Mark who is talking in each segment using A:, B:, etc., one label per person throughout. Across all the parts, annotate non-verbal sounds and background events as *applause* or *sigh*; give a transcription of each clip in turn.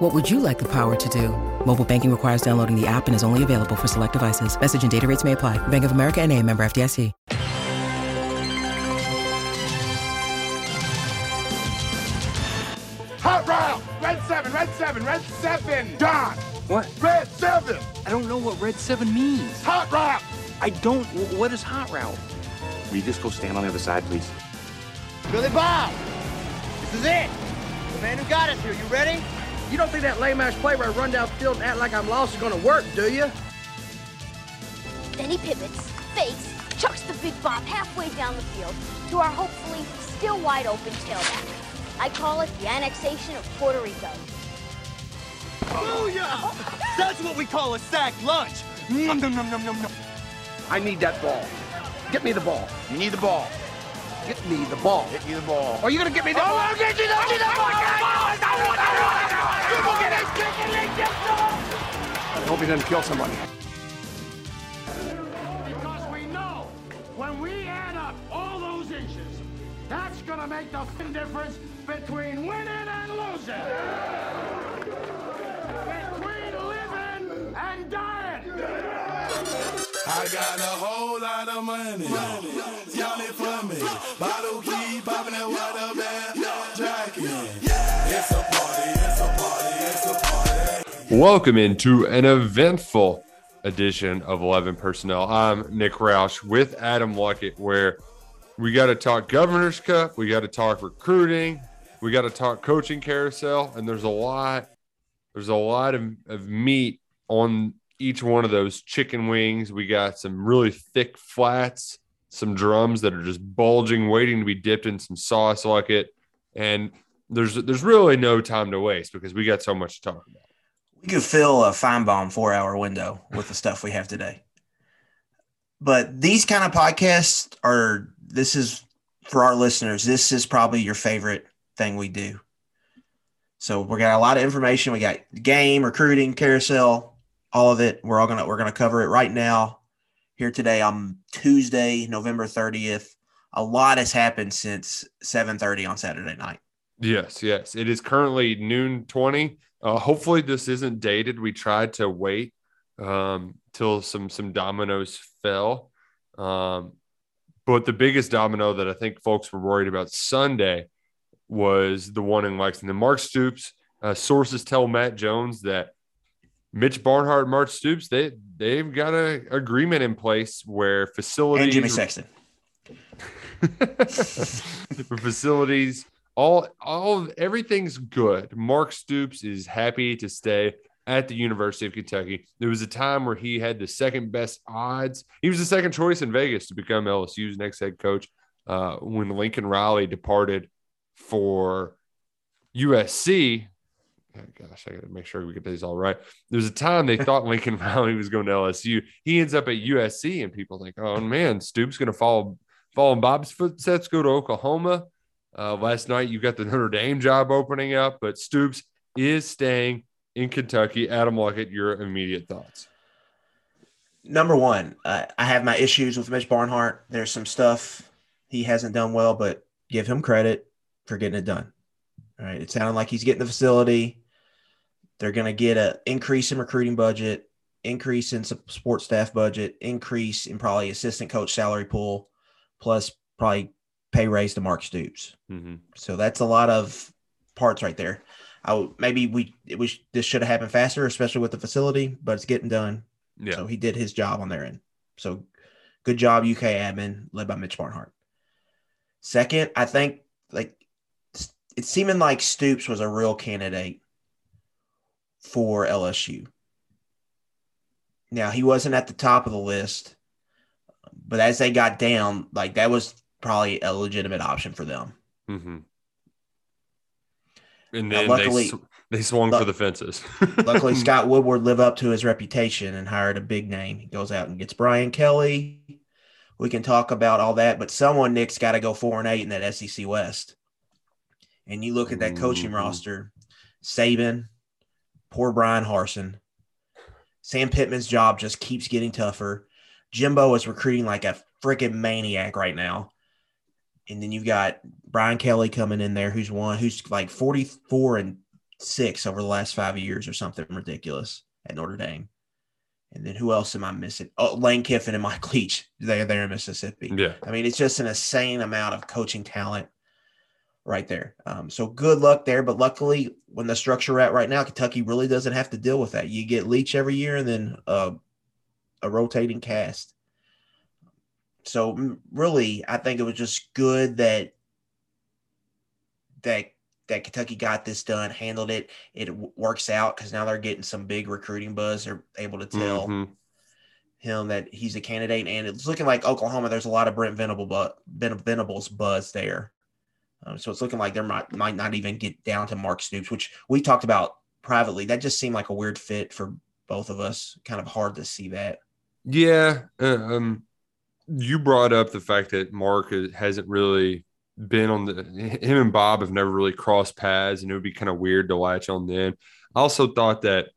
A: What would you like the power to do? Mobile banking requires downloading the app and is only available for select devices. Message and data rates may apply. Bank of America and a member FDIC.
B: Hot route! Red 7, red 7, red 7! Don!
C: What?
B: Red 7!
C: I don't know what Red 7 means.
B: Hot route!
C: I don't. wh- What is Hot Route?
D: Will you just go stand on the other side, please?
E: Billy Bob, this is it. The man who got us here. You ready?
F: You don't think that lame ass play where I run down field and act like I'm lost is gonna work, do you?
G: Then he pivots, fakes, chucks the big bomb halfway down the field to our hopefully still wide open tailback. I call it the annexation of Puerto Rico.
E: Booyah! That's what we call a sack lunch. Nom, nom, nom, nom, nom, nom.
F: I need that ball. Get me the ball.
B: You need the ball.
F: Get me the ball.
B: Get you the ball.
F: Are you gonna get me the ball?
B: I'll get you the, oh, get the ball!
F: I hope he doesn't kill somebody.
H: Because we know when we add up all those inches, that's gonna make the difference between winning and losing. Between living and dying.
I: I got a whole lot of money. Y'all it for me. Bottle popping that water. It's a party, it's a party, it's a party.
J: Welcome into an eventful edition of 11 Personnel. I'm Nick Roush with Adam Luckett, where we got to talk Governor's Cup, we got to talk recruiting, we got to talk coaching carousel, and there's a lot, there's a lot of, of meat on each one of those chicken wings. We got some really thick flats, some drums that are just bulging, waiting to be dipped in some sauce like it. And there's there's really no time to waste because we got so much to talk about.
K: We could fill a Finebaum four hour window with the stuff we have today. But these kind of podcasts are, this is for our listeners, this is probably your favorite thing we do. So we got a lot of information. We got game, recruiting, carousel, all of it. We're all gonna we're gonna cover it right now. Here today on Tuesday, November 30th. A lot has happened since 7:30 on Saturday night.
J: Yes, yes. It is currently noon 20. Uh, hopefully this isn't dated. We tried to wait um, till some some dominoes fell. Um, but the biggest domino that I think folks were worried about Sunday was the one in Lexington. Mark Stoops, uh, sources tell Matt Jones that Mitch Barnhart Mark Stoops, they they've got a agreement in place where facilities
K: And Jimmy Sexton. *laughs*
J: for facilities all all everything's good. Mark stoops is happy to stay at the university of kentucky. There was a time where he had the second best odds. He was the second choice in vegas to become lsu's next head coach uh, when lincoln riley departed for usc gosh, I got to make sure we get these all right. There was a time they thought Lincoln *laughs* Riley was going to LSU. He ends up at USC, and people think, "Oh man, Stoops going to follow follow in Bob's footsteps, go to Oklahoma." Uh, last night, you got the Notre Dame job opening up, but Stoops is staying in Kentucky. Adam Luckett, your immediate thoughts?
K: number one, uh, I have my issues with Mitch Barnhart. There's some stuff he hasn't done well, but give him credit for getting it done. All right. It sounded like he's getting the facility. They're going to get an increase in recruiting budget, increase in support staff budget, increase in probably assistant coach salary pool, plus probably pay raise to Mark Stoops.
J: Mm-hmm.
K: So that's a lot of parts right there. I would, maybe we it was this should have happened faster, especially with the facility, but it's getting done.
J: Yeah.
K: So he did his job on their end. So good job, UK admin led by Mitch Barnhart. Second, I think like it's seeming like Stoops was a real candidate for LSU. Now he wasn't at the top of the list, but as they got down, like that was probably a legitimate option for them.
J: Mm-hmm. And
K: Now,
J: then
K: luckily-
J: they, sw- they swung
K: luck-
J: for the fences. *laughs*
K: Luckily, *laughs* Scott Woodward lived up to his reputation and hired a big name. He goes out and gets Brian Kelly, we can talk about all that, but someone Nick's got to go four and eight in that SEC West. And you look at that coaching
J: Mhm.
K: roster, Saban, poor Bryan Harsin. Sam Pittman's job just keeps getting tougher. Jimbo is recruiting like a freaking maniac right now. And then you've got Brian Kelly coming in there, who's one who's like 44 and six over the last five years or something ridiculous at Notre Dame. And then who else am I missing? Oh, Lane Kiffin and Mike Leach. They're there in Mississippi.
J: Yeah.
K: I mean, it's just an insane amount of coaching talent right there. Um, so good luck there. But luckily, when the structure at right now, Kentucky really doesn't have to deal with that. You get Leach every year and then uh, a rotating cast. So mm, really, I think it was just good that that that Kentucky got this done, handled it. It works out because now they're getting some big recruiting buzz. They're able to tell
J: Mhm.
K: him that he's a candidate, and it's looking like Oklahoma. There's a lot of Brent Venable, but Venables buzz there. Um, so it's looking like there might might not even get down to Mark Stoops, which we talked about privately. That just seemed like a weird fit for both of us. Kind of hard to see that.
J: Yeah. uh, Um, you brought up the fact that Mark hasn't really been on the him and Bob have never really crossed paths, and it would be kind of weird to latch on them. I also thought that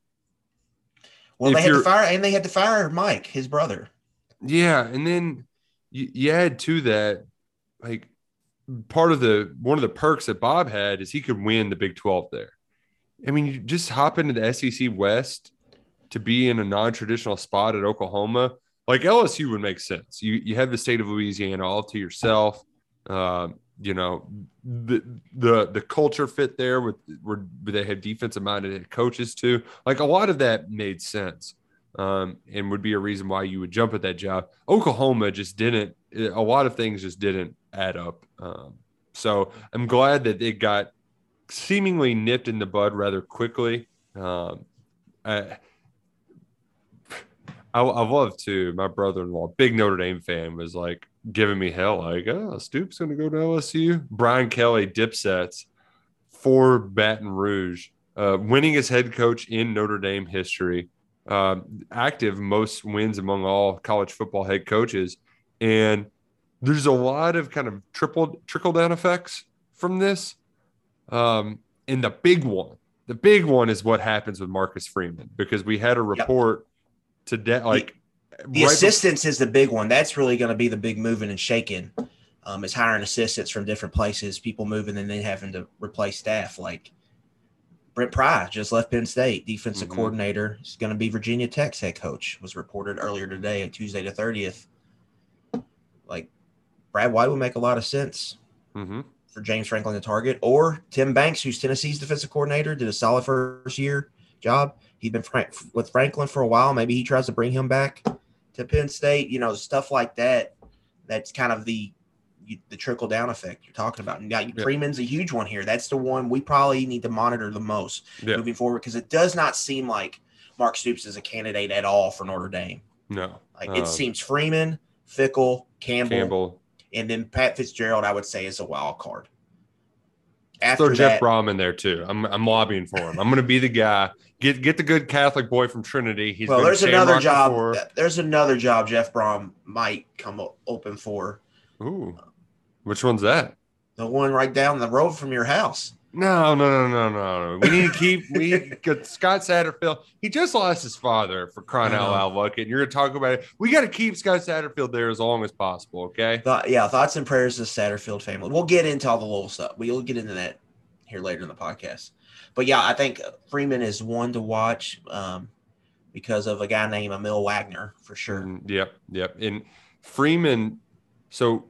K: Well, they had to fire, and they had to fire Mike, his brother.
J: Yeah, and then you, you add to that, like part of the one of the perks that Bob had is he could win the Big Twelve there. I mean, you just hop into the SEC West to be in a non-traditional spot at Oklahoma. Like LSU would make sense. You you have the state of Louisiana all to yourself. Um, you know the the the culture fit there with where they have defensive minded coaches too. Like a lot of that made sense um, and would be a reason why you would jump at that job. Oklahoma just didn't. A lot of things just didn't add up. Um, so I'm glad that it got seemingly nipped in the bud rather quickly. Um, I, I, I love to. My brother-in-law, big Notre Dame fan, was like giving me hell, like, "Oh, Stoops going to go to LSU." Brian Kelly dipsets for Baton Rouge, uh, winning as head coach in Notre Dame history um, active most wins among all college football head coaches and there's a lot of kind of triple trickle down effects from this um, and the big one the big one is what happens with marcus freeman because we had a report today like
K: The
J: right
K: assistants is the big one. That's really going to be the big moving and shaking. Um, is hiring assistants from different places, people moving and then having to replace staff. Like Brent Pry just left Penn State, defensive
J: Mhm.
K: coordinator. He's going to be Virginia Tech's head coach. Was reported earlier today, on Tuesday the thirtieth. Like Brad White would make a lot of sense
J: mm-hmm.
K: for James Franklin to target, or Tim Banks, who's Tennessee's defensive coordinator, did a solid first year job. He's been Frank, with Franklin for a while. Maybe he tries to bring him back to Penn State. You know, stuff like that. That's kind of the you, the trickle down effect you're talking about. And
J: Yeah.
K: Freeman's a huge one here. That's the one we probably need to monitor the most
J: Yeah.
K: moving forward because it does not seem like Mark Stoops is a candidate at all for Notre Dame.
J: no
K: Like
J: Um,
K: it seems Freeman, Fickell, Campbell,
J: campbell
K: and then Pat Fitzgerald. I would say is a wild card.
J: throw
K: After
J: jeff brohm in there too i'm, I'm lobbying for him i'm going to be the guy get get the good catholic boy from trinity he's
K: well, there's another job.
J: before.
K: There's another job Jeff Brohm might come open for.
J: Ooh. Which one's that
K: The one right down the road from your house.
J: No, no, no, no, no, no. We need to keep. We Scott Satterfield. He just lost his father for crying out loud. Look, and you're gonna talk about it. We got to keep Scott Satterfield there as long as possible. Okay.
K: Thought, yeah, thoughts and prayers to the Satterfield family. We'll get into all the little stuff. We'll get into that here later in the podcast. But yeah, I think Freeman is one to watch um, because of a guy named Emil Wagner for sure.
J: Mm, Yep, yep. And Freeman. So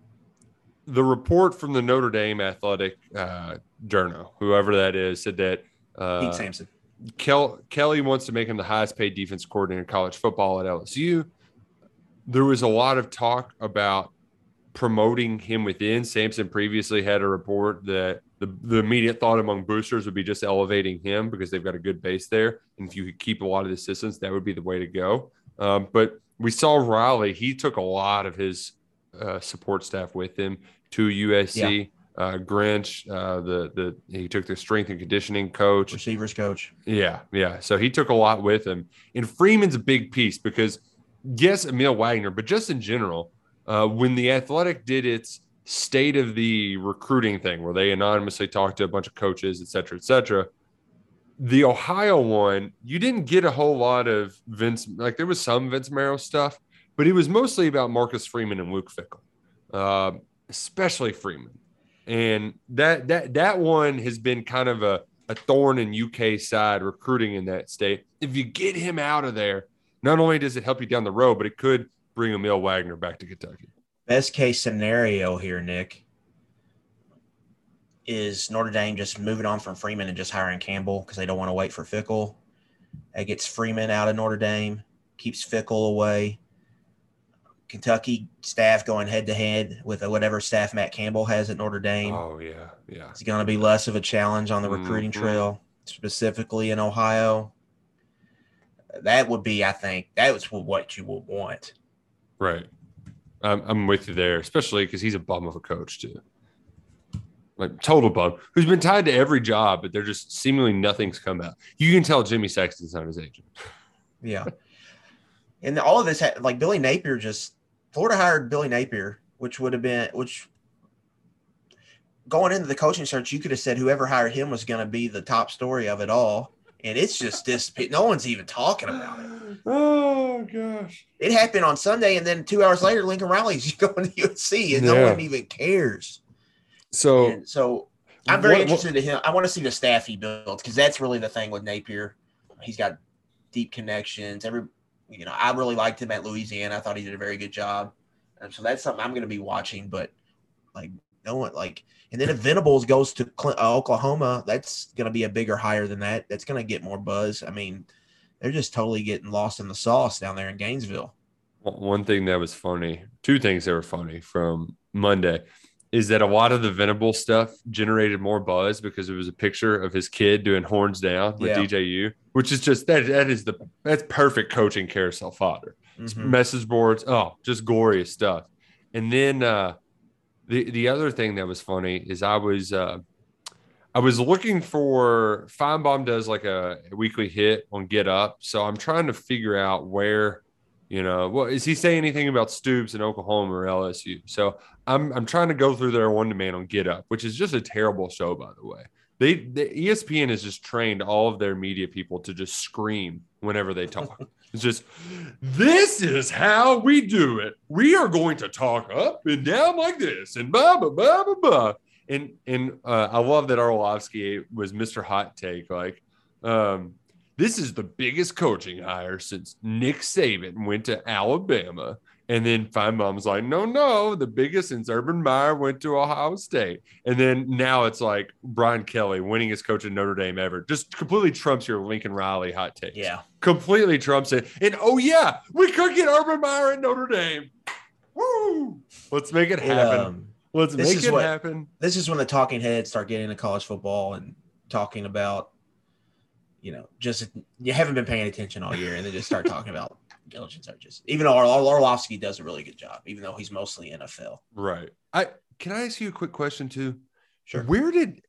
J: the report from the Notre Dame athletic uh, journal, whoever that is, said that uh,
K: Pete Sampson.
J: Kel- Kelly wants to make him the highest paid defense coordinator in college football at LSU. There was a lot of talk about promoting him within. Sampson previously had a report that the, the immediate thought among boosters would be just elevating him because they've got a good base there. And if you could keep a lot of the assistants, that would be the way to go. Um, but we saw Riley, he took a lot of his uh, support staff with him to USC. Uh, Grinch, uh, the the he took the strength and conditioning coach,
K: Receivers coach.
J: yeah, yeah. So he took a lot with him. And Freeman's a big piece because, yes, Emil Wagner, but just in general, uh, when the Athletic did its state of the recruiting thing, where they anonymously talked to a bunch of coaches, et cetera, et cetera. The Ohio one, you didn't get a whole lot of Vince. Like there was some Vince Marrow stuff, but it was mostly about Marcus Freeman and Luke Fickell, uh, especially Freeman. And that that that one has been kind of a, a thorn in UK side recruiting in that state. If you get him out of there, not only does it help you down the road, but it could bring Emil Wagner back to Kentucky.
K: Best case scenario here, Nick, is Notre Dame just moving on from Freeman and just hiring Campbell because they don't want to wait for Fickell. That gets Freeman out of Notre Dame, keeps Fickell away. Kentucky staff going head to head with whatever staff Matt Campbell has at Notre Dame.
J: Oh yeah, yeah.
K: It's going to be less of a challenge on the recruiting
J: Mhm.
K: trail, specifically in Ohio. That would be, I think, that was what you would want.
J: Right. I'm, I'm with you there, especially because he's a bum of a coach too. Like total bum, who's been tied to every job, but they're just seemingly nothing's come out. You can tell Jimmy Sexton's not his agent.
K: Yeah. *laughs* and all of this, had, like Billy Napier, just Florida hired Billy Napier, which would have been, which going into the coaching search, you could have said whoever hired him was going to be the top story of it all. And it's just this, no one's even talking about it. *gasps*
J: Oh gosh.
K: It happened on Sunday, and then two hours later, Lincoln Riley's *laughs* going to USC, and no one even cares.
J: So
K: And so I'm very
J: What- what-
K: interested in him. I want to see the staff he builds because that's really the thing with Napier. He's got deep connections. Every you know, I really liked him at Louisiana. I thought he did a very good job. And so that's something I'm going to be watching. But like no one like, and then if Venables goes to Cl- uh, Oklahoma, that's going to be a bigger hire than that. That's going to get more buzz. I mean, they're just totally getting lost in the sauce down there in Gainesville.
J: one thing that was funny, two things that were funny from Monday is that a lot of the Venable stuff generated more buzz because it was a picture of his kid doing horns down with
K: Yeah.
J: DJU, which is just that that is the that's perfect coaching carousel fodder. It's
K: Mhm.
J: Message boards, oh, just glorious stuff. And then uh the the other thing that was funny is I was uh I was looking for Finebaum does like a weekly hit on Get Up, so I'm trying to figure out where, you know, well, is he saying anything about Stoops in Oklahoma or LSU? So I'm I'm trying to go through their one demand on Get Up, which is just a terrible show, by the way. They the ESPN has just trained all of their media people to just scream whenever they talk. It's just this is how we do it. We are going to talk up and down like this, and blah blah blah blah blah. And and uh, I love that Orlovsky was Mr. Hot Take. Like, um, this is the biggest coaching hire since Nick Saban went to Alabama. And then Finebaum's like, no, no, the biggest since Urban Meyer went to Ohio State. And then now it's like Brian Kelly, winningest coach in Notre Dame ever, just completely trumps your Lincoln Riley hot takes.
K: Yeah.
J: Completely trumps it. And oh, yeah, we could get Urban Meyer at Notre Dame. Woo! Let's make it
K: It,
J: happen.
K: um,
J: Let's make it
K: what-
J: happen.
K: this is when the talking heads start getting into college football and talking about, you know, just you haven't been paying attention all year, and they just start talking about diligence searches. Even though Or- Or- Orlovsky does a really good job, even though he's mostly NFL.
J: Right. I can I ask you a quick question too?
K: Sure.
J: Where did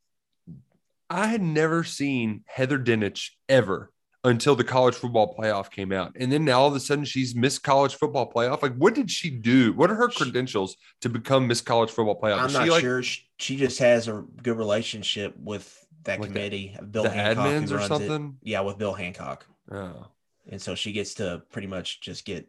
J: I had never seen Heather Dinich ever until the college football playoff came out. And then now all of a sudden she's Miss College Football Playoff. Like, what did she do? What are her credentials to become Miss College Football Playoff?
K: I'm
J: Is
K: not
J: she like
K: sure. She, she just has a good relationship with that
J: Like the-
K: committee, Bill
J: the
K: Hancock,
J: admins or
K: runs it.
J: something?
K: Yeah, with Bill Hancock,
J: Oh.
K: And so she gets to pretty much just get.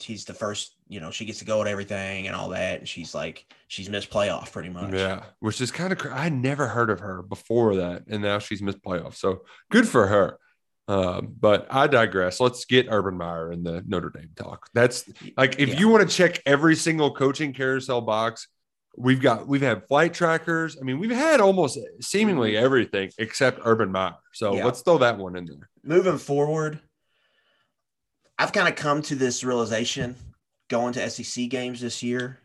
K: She's the first, you know. She gets to go at everything and all that, and she's like, she's missed playoff pretty much.
J: Yeah, which is kind of cra- I never heard of her before that, and now she's missed playoffs. So good for her. Um, but I digress. Let's get Urban Meyer in the Notre Dame talk. That's like if
K: Yeah.
J: you want to check every single coaching carousel box, we've got we've had flight trackers. I mean, we've had almost seemingly everything except Urban Meyer. So
K: Mm-hmm. Yeah.
J: let's throw that one in there.
K: Moving forward, I've kind of come to this realization going to SEC games this year.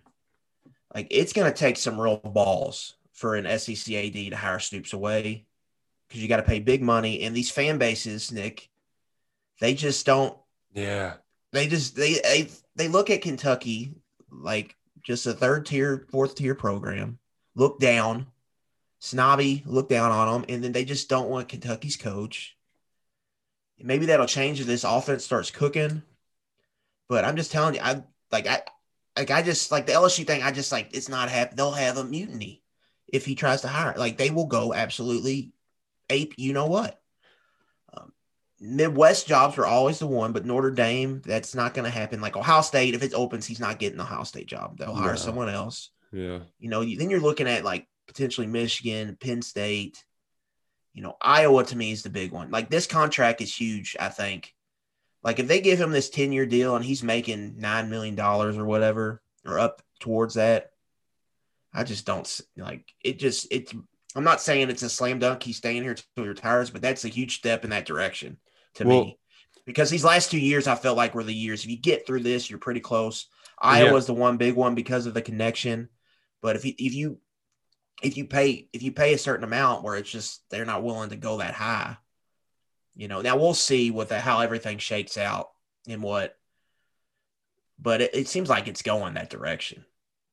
K: Like it's going to take some real balls for an SEC AD to hire Stoops away because you got to pay big money. And these fan bases, Nick, they just don't.
J: Yeah.
K: They just they they, they look at Kentucky like just a third tier, fourth tier program. Look down, snobby, look down on them, and then they just don't want Kentucky's coach. Maybe that'll change if this offense starts cooking. But I'm just telling you, I like I like I just like the LSU thing. I just like it's not happen. They'll have a mutiny if he tries to hire. Like they will go absolutely ape. You know what? Um, Midwest jobs are always the one, but Notre Dame, that's not going to happen. Like Ohio State, if it opens, he's not getting the Ohio State job. They'll hire
J: No.
K: someone else.
J: Yeah.
K: You know, you, then you're looking at like potentially Michigan, Penn State. You know, Iowa to me is the big one. Like this contract is huge. I think. Like if they give him this ten year deal and he's making nine million dollars or whatever, or up towards that, I just don't like it. Just it's. I'm not saying it's a slam dunk. He's staying here till he retires, but that's a huge step in that direction to
J: Well-
K: me. Because these last two years, I felt like were the years. If you get through this, you're pretty close.
J: Yeah.
K: Iowa's the one big one because of the connection. But if you, if you if you pay if you pay a certain amount where it's just they're not willing to go that high, you know. Now we'll see with the how everything shakes out and what. But it, it seems like it's going that direction.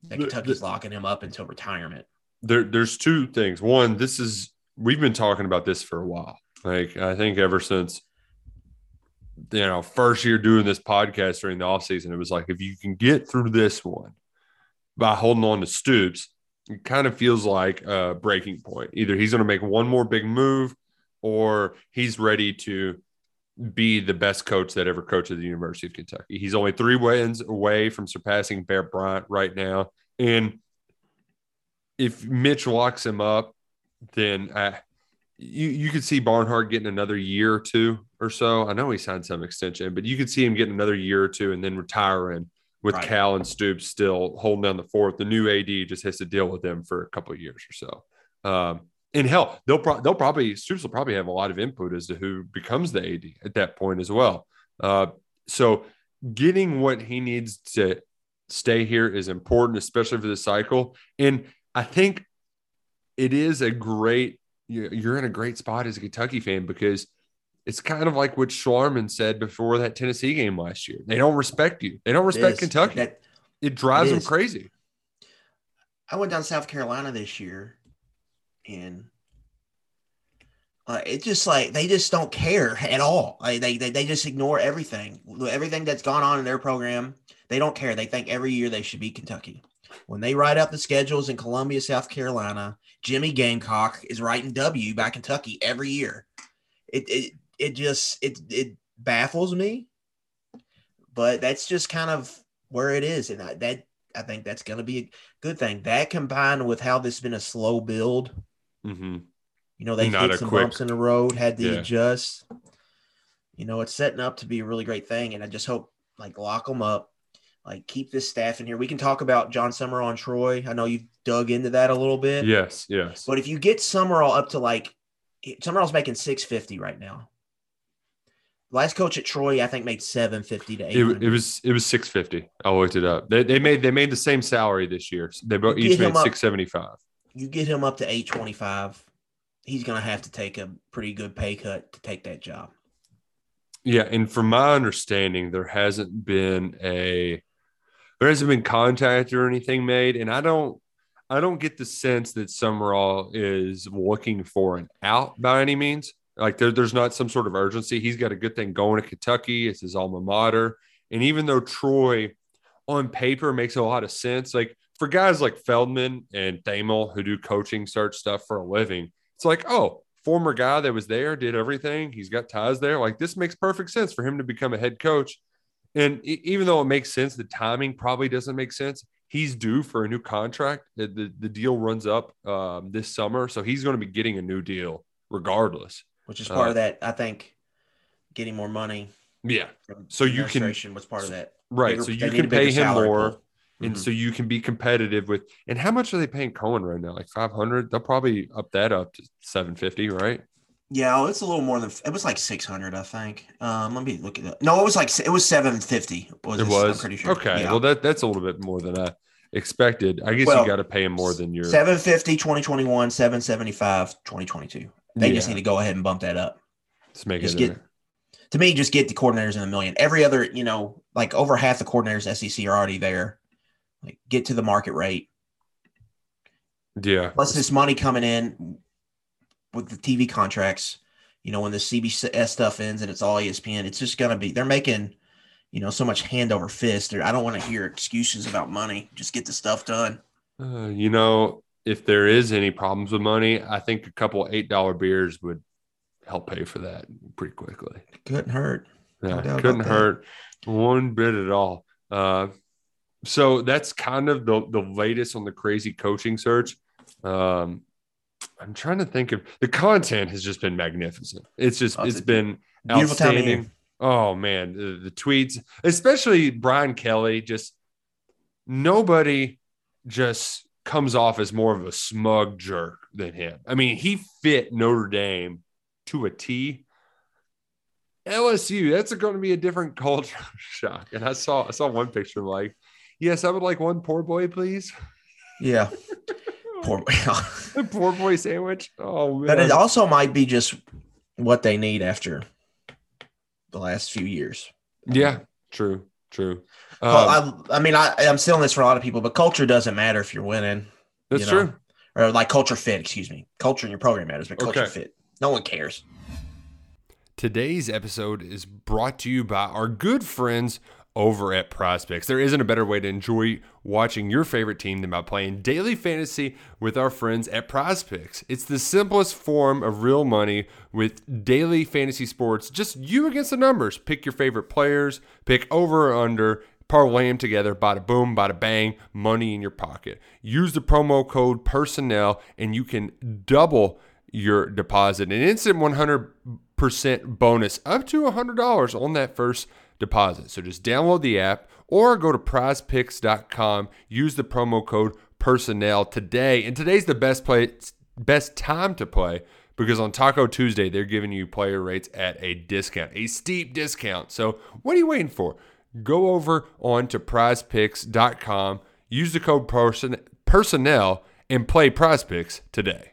K: That
J: The-
K: Kentucky's locking him up until retirement.
J: there there's two things. One, this is we've been talking about this for a while. Like I think ever since you know, first year doing this podcast during the offseason, it was like if you can get through this one by holding on to Stoops, it kind of feels like a breaking point. Either he's going to make one more big move or he's ready to be the best coach that ever coached at the University of Kentucky. He's only three wins away from surpassing Bear Bryant right now. And if Mitch locks him up, then uh, you you could see Barnhart getting another year or two or so. I know he signed some extension, but you could see him getting another year or two and then retiring with
K: Right.
J: Cal and Stoops still holding down the fourth. The new AD just has to deal with them for a couple of years or so. Um, and hell, they'll pro- they'll probably Stoops will probably have a lot of input as to who becomes the AD at that point as well. Uh, so getting what he needs to stay here is important, especially for the cycle. And I think it is a great you- you're in a great spot as a Kentucky fan because it's kind of like what Schwarman said before that Tennessee game last year. They don't respect you. They don't respect. Kentucky.
K: That-
J: it drives
K: it
J: them crazy.
K: I went down to South Carolina this year, and uh, it just like they just don't care at all. Like, they, they they just ignore everything, everything that's gone on in their program. They don't care. They think every year they should be Kentucky. When they write out the schedules in Columbia, South Carolina, Jimmy Gamecock is writing W by Kentucky every year. It it it just it it baffles me, but that's just kind of where it is, and I, that I think that's going to be a good thing. That combined with how this has been a slow build,
J: Mm-hmm.
K: you know, they've
J: Not
K: hit some
J: quick-
K: bumps in the road, had to
J: Yeah.
K: adjust. You know, it's setting up to be a really great thing, and I just hope like lock them up, like keep this staff in here. We can talk about Jon Sumrall and Troy. I know you've dug into that a little bit,
J: Yes, yes.
K: but if you get Sumrall up to like Sumrall's making six fifty right now. Last coach at Troy, I think, made seven fifty to eight.
J: It, it was it was six fifty. I looked it up. They, they made they made the same salary this year. They both each made six seventy five.
K: you get him up to 825 he's going to have to take a pretty good pay cut to take that job
J: Yeah, and from my understanding, there hasn't been a there hasn't been contact or anything made, and I don't I don't get the sense that Sumrall is looking for an out by any means. Like there, there's not some sort of urgency. He's got a good thing going to Kentucky. It's his alma mater, and even though Troy on paper makes a lot of sense, like for guys like Feldman and Thamel who do coaching search stuff for a living, it's like oh former guy that was there, did everything. He's got ties there. Like this makes perfect sense for him to become a head coach. And even though it makes sense, the timing probably doesn't make sense. He's due for a new contract. The, the, the deal runs up um, this summer. So he's going to be getting a new deal regardless.
K: Which is part
J: Uh,
K: of that i think getting more money
J: Yeah. So you can-
K: administration was part of that
J: Right.
K: Bigger-
J: so you can pay him more.
K: pool.
J: And
K: Mhm.
J: so you can be competitive with. And how much are they paying Coen right now? Like 500? They'll probably up that up to 750, right?
K: yeah it's a little more than it was like 600 i think um let me look at that. no it was like it was 750 was
J: It was.
K: i'm pretty sure
J: Okay.
K: Yeah.
J: Well, that that's a little bit more than I expected. I guess
K: Well,
J: you got to pay him more than your.
K: 750 2021 775 2022 they just need to go ahead and bump that up
J: Let's make
K: just
J: it.
K: get- to me, just get the coordinators in a million. Every other, you know, like over half the coordinators SEC are already there. Like get to the market rate.
J: yeah.
K: Plus this money coming in with the TV contracts. You know, when the CBS stuff ends and it's all ESPN, it's just gonna be they're making, you know, so much hand over fist. I don't want to hear excuses about money. Just get the stuff done.
J: Uh, you know, if there is any problems with money, I think a couple eight dollar beers would help pay for that pretty quickly.
K: Couldn't hurt. No
J: yeah, couldn't hurt one bit at all. Uh, so that's kind of the the latest on the crazy coaching search. Um, I'm trying to think of the content has just been magnificent. It's just oh, it's been outstanding. Oh man, the, the tweets, especially Brian Kelly, just nobody just comes off as more of a smug jerk than him. I mean, he fit Notre Dame to a T. LSU, that's going to be a different culture *laughs* shock. And I saw I saw one picture like, yes, I would like one poor boy, please.
K: Yeah. *laughs* poor boy.
J: poor boy sandwich. Oh man.
K: But it also might be just what they need after the last few years.
J: Yeah, true, true.
K: Um, well, I, I mean, I, I'm stealing this for a lot of people, but culture doesn't matter if you're winning.
J: That's you know? true.
K: Or like culture fit, excuse me. Culture in your program matters, but culture okay. fit. No one cares.
J: Today's episode is brought to you by our good friends over at PrizePicks. There isn't a better way to enjoy watching your favorite team than by playing daily fantasy with our friends at PrizePicks. It's the simplest form of real money with daily fantasy sports. Just you against the numbers. Pick your favorite players, pick over or under, parlay them together, bada boom, bada bang, money in your pocket. Use the promo code personnel and you can double your deposit. An instant 100 percent bonus up to $100 on that first deposit. So just download the app or go to prizepicks.com, use the promo code personnel today. And today's the best play best time to play because on Taco Tuesday they're giving you player rates at a discount, a steep discount. So what are you waiting for? Go over on to prizepicks.com, use the code person, personnel and play PrizePicks today.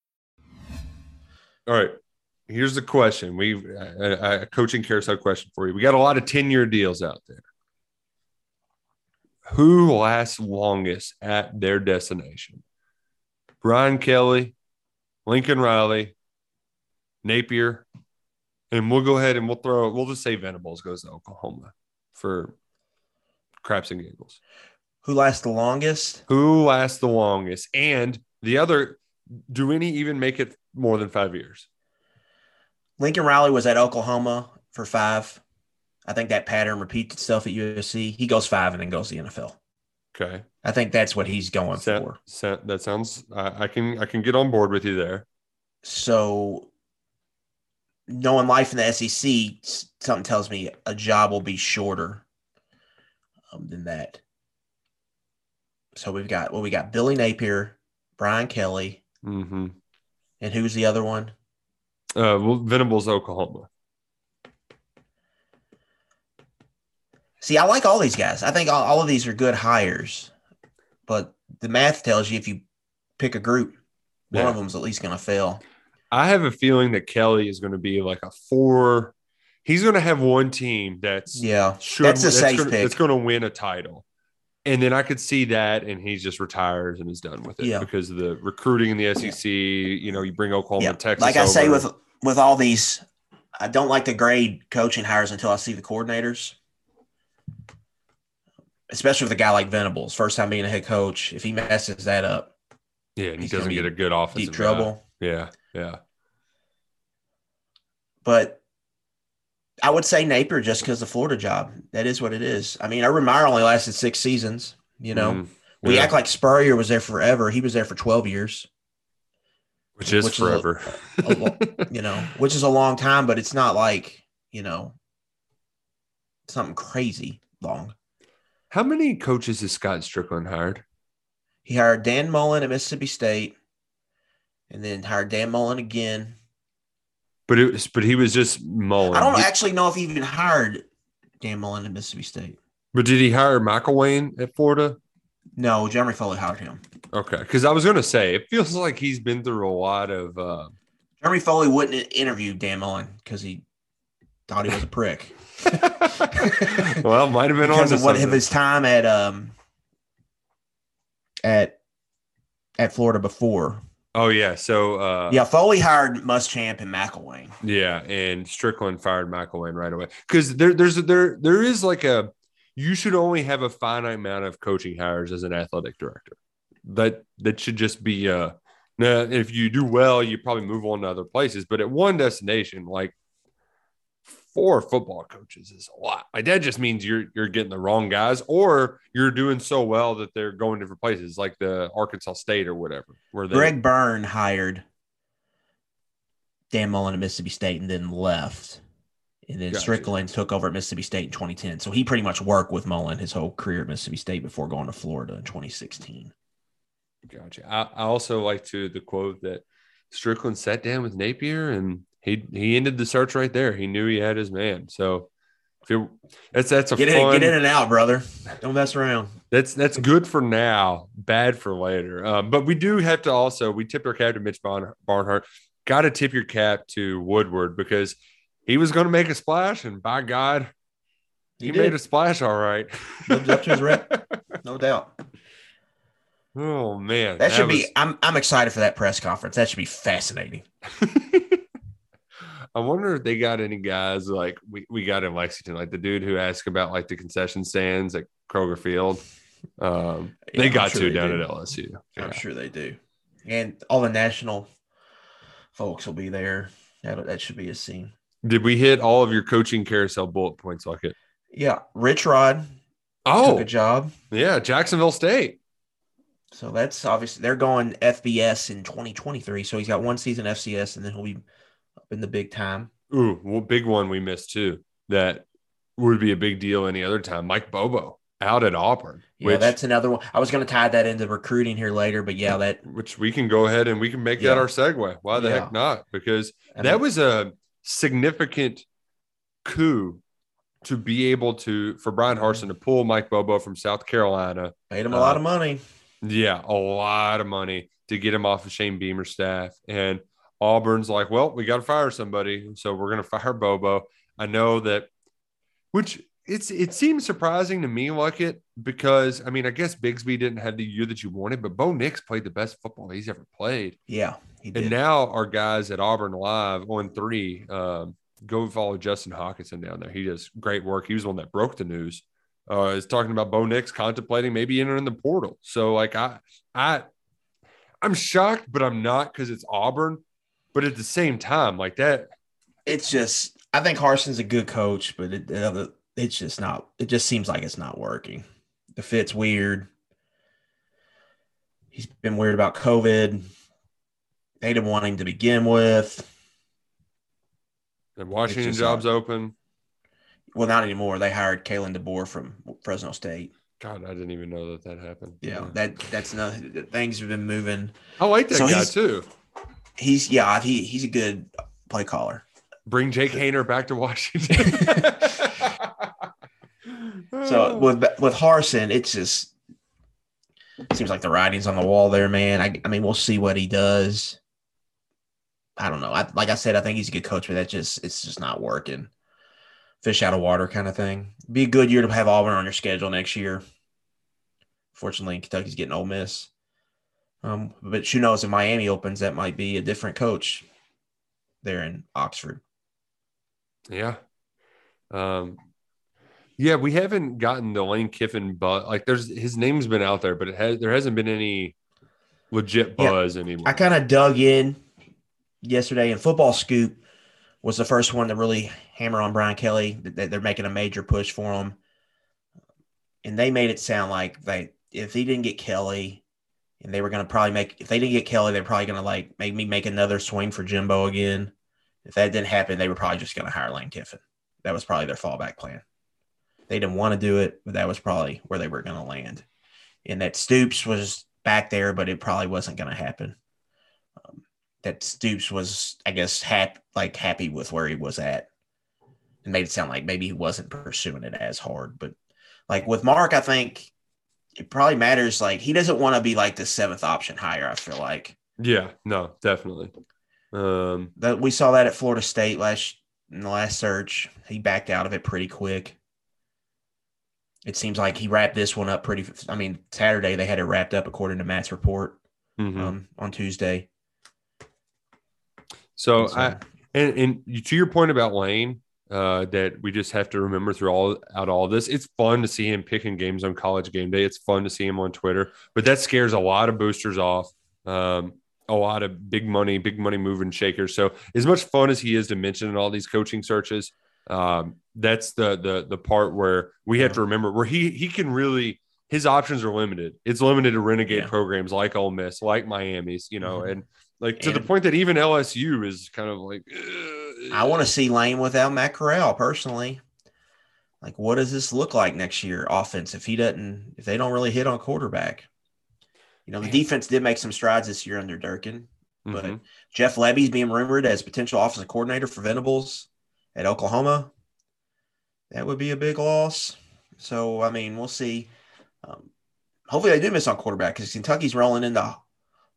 J: All right. Here's the question. We a, a coaching carousel question for you. We got a lot of 10 year deals out there. Who lasts longest at their destination? Brian Kelly, Lincoln Riley, Napier, and we'll go ahead and we'll throw we'll just say Venables goes to Oklahoma for craps and giggles.
K: Who lasts the longest?
J: Who lasts the longest? And the other, do any even make it more than five years.
K: Lincoln Riley was at Oklahoma for five. I think that pattern repeats itself at USC. He goes five and then goes to the NFL.
J: Okay.
K: I think that's what he's going for.
J: that sounds. I, I can I can get on board with you there.
K: So, knowing life in the SEC, something tells me a job will be shorter um, than that. So we've got well, we got Billy Napier, Brian Kelly,
J: mm-hmm.
K: And who's the other one?
J: Uh, well, Venables, Oklahoma.
K: See, I like all these guys. I think all, all of these are good hires, but the math tells you if you pick a group, one yeah. of them's at least going to fail.
J: I have a feeling that Kelly is going to be like a four. He's going to have one team that's
K: yeah, sure, that's a
J: that's
K: safe
J: gonna,
K: pick.
J: It's going to win a title and then I could see that, and he just retires and is done with it
K: yeah.
J: because of the recruiting in the SEC. You know, you bring Oklahoma, yeah. Texas.
K: Like I
J: over.
K: say with with all these, I don't like to grade coaching hires until I see the coordinators. Especially with a guy like Venables, first time being a head coach, if he messes that up,
J: yeah, and he doesn't get a good offensive
K: deep trouble.
J: Guy. Yeah, yeah.
K: But I would say Napier just because the Florida job. That is what it is. I mean, Urban Meyer only lasted six seasons. You know, mm, yeah. we act like Spurrier was there forever. He was there for twelve years,
J: which is which forever.
K: Is a, a, you know, which is a long time, but it's not like you know something crazy long.
J: How many coaches has Scott Stricklin hired?
K: He hired Dan Mullen at Mississippi State, and then hired Dan Mullen again
J: but it was, but he was just mulling.
K: I don't actually know if he even hired Dan Mullen at Mississippi State.
J: But did he hire McElwain at Florida?
K: No, Jeremy Foley hired him.
J: Okay, because I was going to say it feels like he's been through a lot of. Uh...
K: Jeremy Foley wouldn't interview Dan Mullen because he thought he was a prick. *laughs*
J: well, might have been
K: because
J: on
K: of what of his time at um at at Florida before.
J: Oh yeah, so uh,
K: yeah, Foley hired Muschamp and McElwain.
J: Yeah, and Stricklin fired McElwain right away because there, there's there there is like a you should only have a finite amount of coaching hires as an athletic director. That that should just be uh now if you do well, you probably move on to other places. But at one destination, like four football coaches is a lot. Like that just means you're you're getting the wrong guys, or you're doing so well that they're going different places, like the Arkansas State or whatever. Where they,
K: Greg Byrne hired Dan Mullen at Mississippi State and then left. And then gotcha. Stricklin took over at Mississippi State in 2010. So he pretty much worked with Mullen his whole career at Mississippi State before going to Florida in 2016.
J: Gotcha. I, I also like to the quote that Stricklin sat down with Napier and he he ended the search right there. He knew he had his man. So if it, that's that's a
K: get
J: fun,
K: in, get in and out, brother. Don't mess around.
J: That's that's good for now, bad for later. Um, but we do have to also we tipped our cap to Mitch Barn, Barnhart. Got to tip your cap to Woodward because he was going to make a splash, and by God, he, he made a splash. All right,
K: lives up to his rep, no doubt.
J: Oh man,
K: that, that should was... be. I'm I'm excited for that press conference. That should be fascinating. *laughs*
J: I wonder if they got any guys like we, we got in Lexington, like the dude who asked about like the concession stands at Kroger Field. Um, yeah, they got sure to they down do. at LSU.
K: I'm yeah. sure they do. And all the national folks will be there. That, that should be a scene.
J: Did we hit all of your coaching carousel bullet points like it?
K: Yeah. Rich Rod.
J: Oh,
K: took a job.
J: Yeah. Jacksonville State.
K: So that's obviously they're going FBS in 2023. So he's got one season FCS and then he'll be in the big time.
J: Ooh, well, big one we missed too. That would be a big deal any other time. Mike Bobo out at Auburn.
K: Yeah, which, that's another one. I was going to tie that into recruiting here later, but yeah, that
J: which we can go ahead and we can make yeah. that our segue. Why the yeah. heck not? Because that was a significant coup to be able to for Bryan Harsin to pull Mike Bobo from South Carolina.
K: Paid him a uh, lot of money.
J: Yeah, a lot of money to get him off of Shane Beamer's staff. And Auburn's like, well, we got to fire somebody, so we're going to fire Bobo. I know that, which it's it seems surprising to me, like it because I mean, I guess Bigsby didn't have the year that you wanted, but Bo Nix played the best football he's ever played.
K: Yeah,
J: and now our guys at Auburn Live on three, um, go follow Justin Hokanson down there. He does great work. He was the one that broke the news. Uh, is talking about Bo Nix contemplating maybe entering the portal. So like I I I'm shocked, but I'm not because it's Auburn. But at the same time, like that,
K: it's just I think Harsin's a good coach, but it, it's just not. It just seems like it's not working. The fit's weird. He's been weird about COVID. They didn't want him to begin with.
J: The Washington job's not, open.
K: Well, not anymore. They hired Kalen DeBoer from Fresno State.
J: God, I didn't even know that that happened.
K: Yeah, yeah. that that's nothing. Things have been moving.
J: I like that so guy too
K: he's yeah, he he's a good play caller.
J: Bring Jake Haener back to Washington. *laughs* *laughs*
K: so with with Harsin, it's just it seems like the writing's on the wall there, man. I, I mean, we'll see what he does. I don't know. I, like I said, I think he's a good coach, but that just it's just not working. Fish out of water kind of thing. Be a good year to have Auburn on your schedule next year. Fortunately, Kentucky's getting Ole Miss. Um, but who knows if Miami opens, that might be a different coach there in Oxford.
J: Yeah. Um, yeah, we haven't gotten the Lane Kiffin, but like there's his name's been out there, but it has there hasn't been any legit buzz yeah, anymore.
K: I kind of dug in yesterday, and Football Scoop was the first one to really hammer on Brian Kelly. That they're making a major push for him, and they made it sound like they if he didn't get Kelly, and they were going to probably make if they didn't get Kelly, they're probably going to like make me make another swing for Jimbo again. If that didn't happen, they were probably just going to hire Lane Kiffin. That was probably their fallback plan. They didn't want to do it, but that was probably where they were going to land. And that Stoops was back there, but it probably wasn't going to happen. Um, that Stoops was, I guess, happy like happy with where he was at. and made it sound like maybe he wasn't pursuing it as hard. But like with Mark, I think it probably matters. Like he doesn't want to be like the seventh option higher. I feel like.
J: Yeah, no, definitely. Um,
K: that we saw that at Florida State last in the last search. He backed out of it pretty quick. It seems like he wrapped this one up pretty. I mean, Saturday they had it wrapped up according to Matt's report
J: mhm.
K: um, on Tuesday.
J: So,
K: And so-
J: I and, and to your point about Lane, uh, that we just have to remember through all out all this. It's fun to see him picking games on college game day. It's fun to see him on Twitter, but that scares a lot of boosters off. Um, a lot of big money, big money moving shakers. So as much fun as he is to mention in all these coaching searches, um, that's the the the part where we have to remember where he he can really his options are limited. It's limited to renegade
K: Yeah.
J: programs like Ole Miss, like Miami's, you know,
K: Mhm.
J: and like to the point that even LSU is kind of like
K: I want to see Lane without Matt Corral personally. Like, what does this look like next year? Offense, if he doesn't, if they don't really hit on quarterback, you know, the defense did make some strides this year under Durkin, but
J: Mhm.
K: Jeff Lebby's being rumored as potential offensive coordinator for Venables at Oklahoma. That would be a big loss. So, I mean, we'll see. Um, hopefully, they do miss on quarterback because Kentucky's rolling into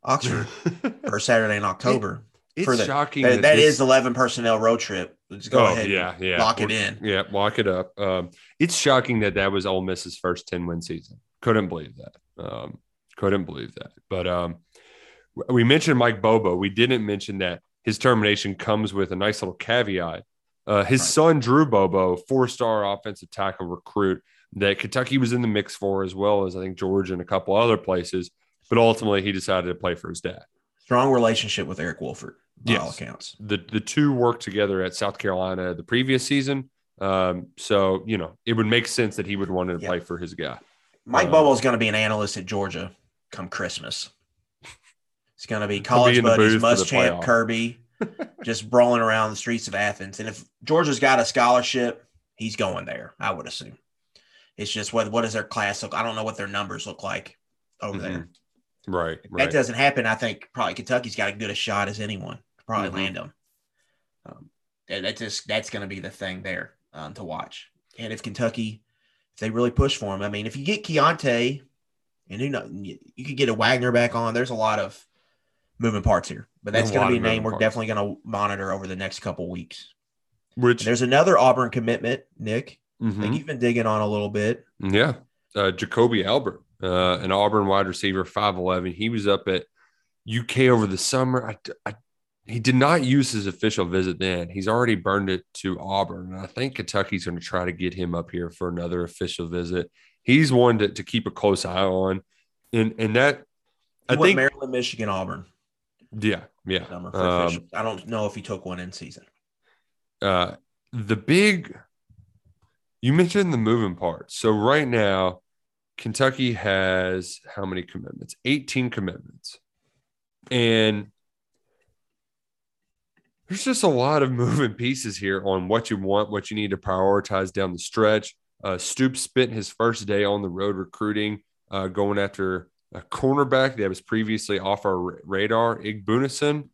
K: Oxford *laughs* for Saturday in October.
J: It's
K: for the,
J: shocking
K: that-
J: that
K: that is 11 personnel road trip. Let's go
J: oh
K: ahead.
J: yeah, yeah,
K: Lock it in.
J: Yeah, lock it up. Um, it's shocking that that was Ole Miss's first ten win season. Couldn't believe that. Um, couldn't believe that. But um, we mentioned Mike Bobo. We didn't mention that his termination comes with a nice little caveat. Uh, his son Drew Bobo, four-star offensive tackle recruit that Kentucky was in the mix for, as well as I think Georgia and a couple other places. But ultimately, he decided to play for his dad.
K: Strong relationship with Eric Wolford, by all accounts.
J: the the two worked together at South Carolina the previous season. Um, so you know it would make sense that he would want to
K: Yeah.
J: play for his guy.
K: Mike
J: Uh,
K: is going to be an analyst at Georgia come Christmas. It's going to be
J: be
K: college
J: the
K: buddies,
J: booth for the
K: Muschamp. Kirby, *laughs* just brawling around the streets of Athens. And if Georgia's got a scholarship, he's going there. I would assume. It's just what what does their class look? I don't know what their numbers look like over there.
J: Right, right.
K: that doesn't happen, I think probably Kentucky's got as good a shot as anyone to probably
J: Mhm.
K: land them. Um, that- that's just that's going to be the thing there um, to watch. And if Kentucky, if they really push for him, I mean, if you get Kiyaunta, and you know, you you could get a Wagner back on. There's a lot of moving parts here, but that's going to be a name we're
J: parts.
K: definitely going to monitor over the next couple weeks. And there's another Auburn commitment, Nick. I
J: Mhm.
K: think you've been digging on a little bit.
J: Yeah. Uh, Jacoby Albert, uh, an Auburn wide receiver, 5'11. He was up at UK over the summer. I, I- he did not use his official visit then. He's already burned it to Auburn. And I think Kentucky's going to try to get him up here for another official visit. He's one to, to keep a close eye on. And, and that, I think,
K: Maryland, Michigan, Auburn.
J: yeah, yeah. Um.
K: I don't know if he took one in season.
J: uh, the big you mentioned the moving parts. So right now, Kentucky has how many commitments? 18 commitments. And there's just a lot of *laughs* moving pieces here on what you want, what you need to prioritize down the stretch. Uh, Stoops spent his first day on the road recruiting, uh, going after a cornerback that was previously off our ra- radar, Igbinosun,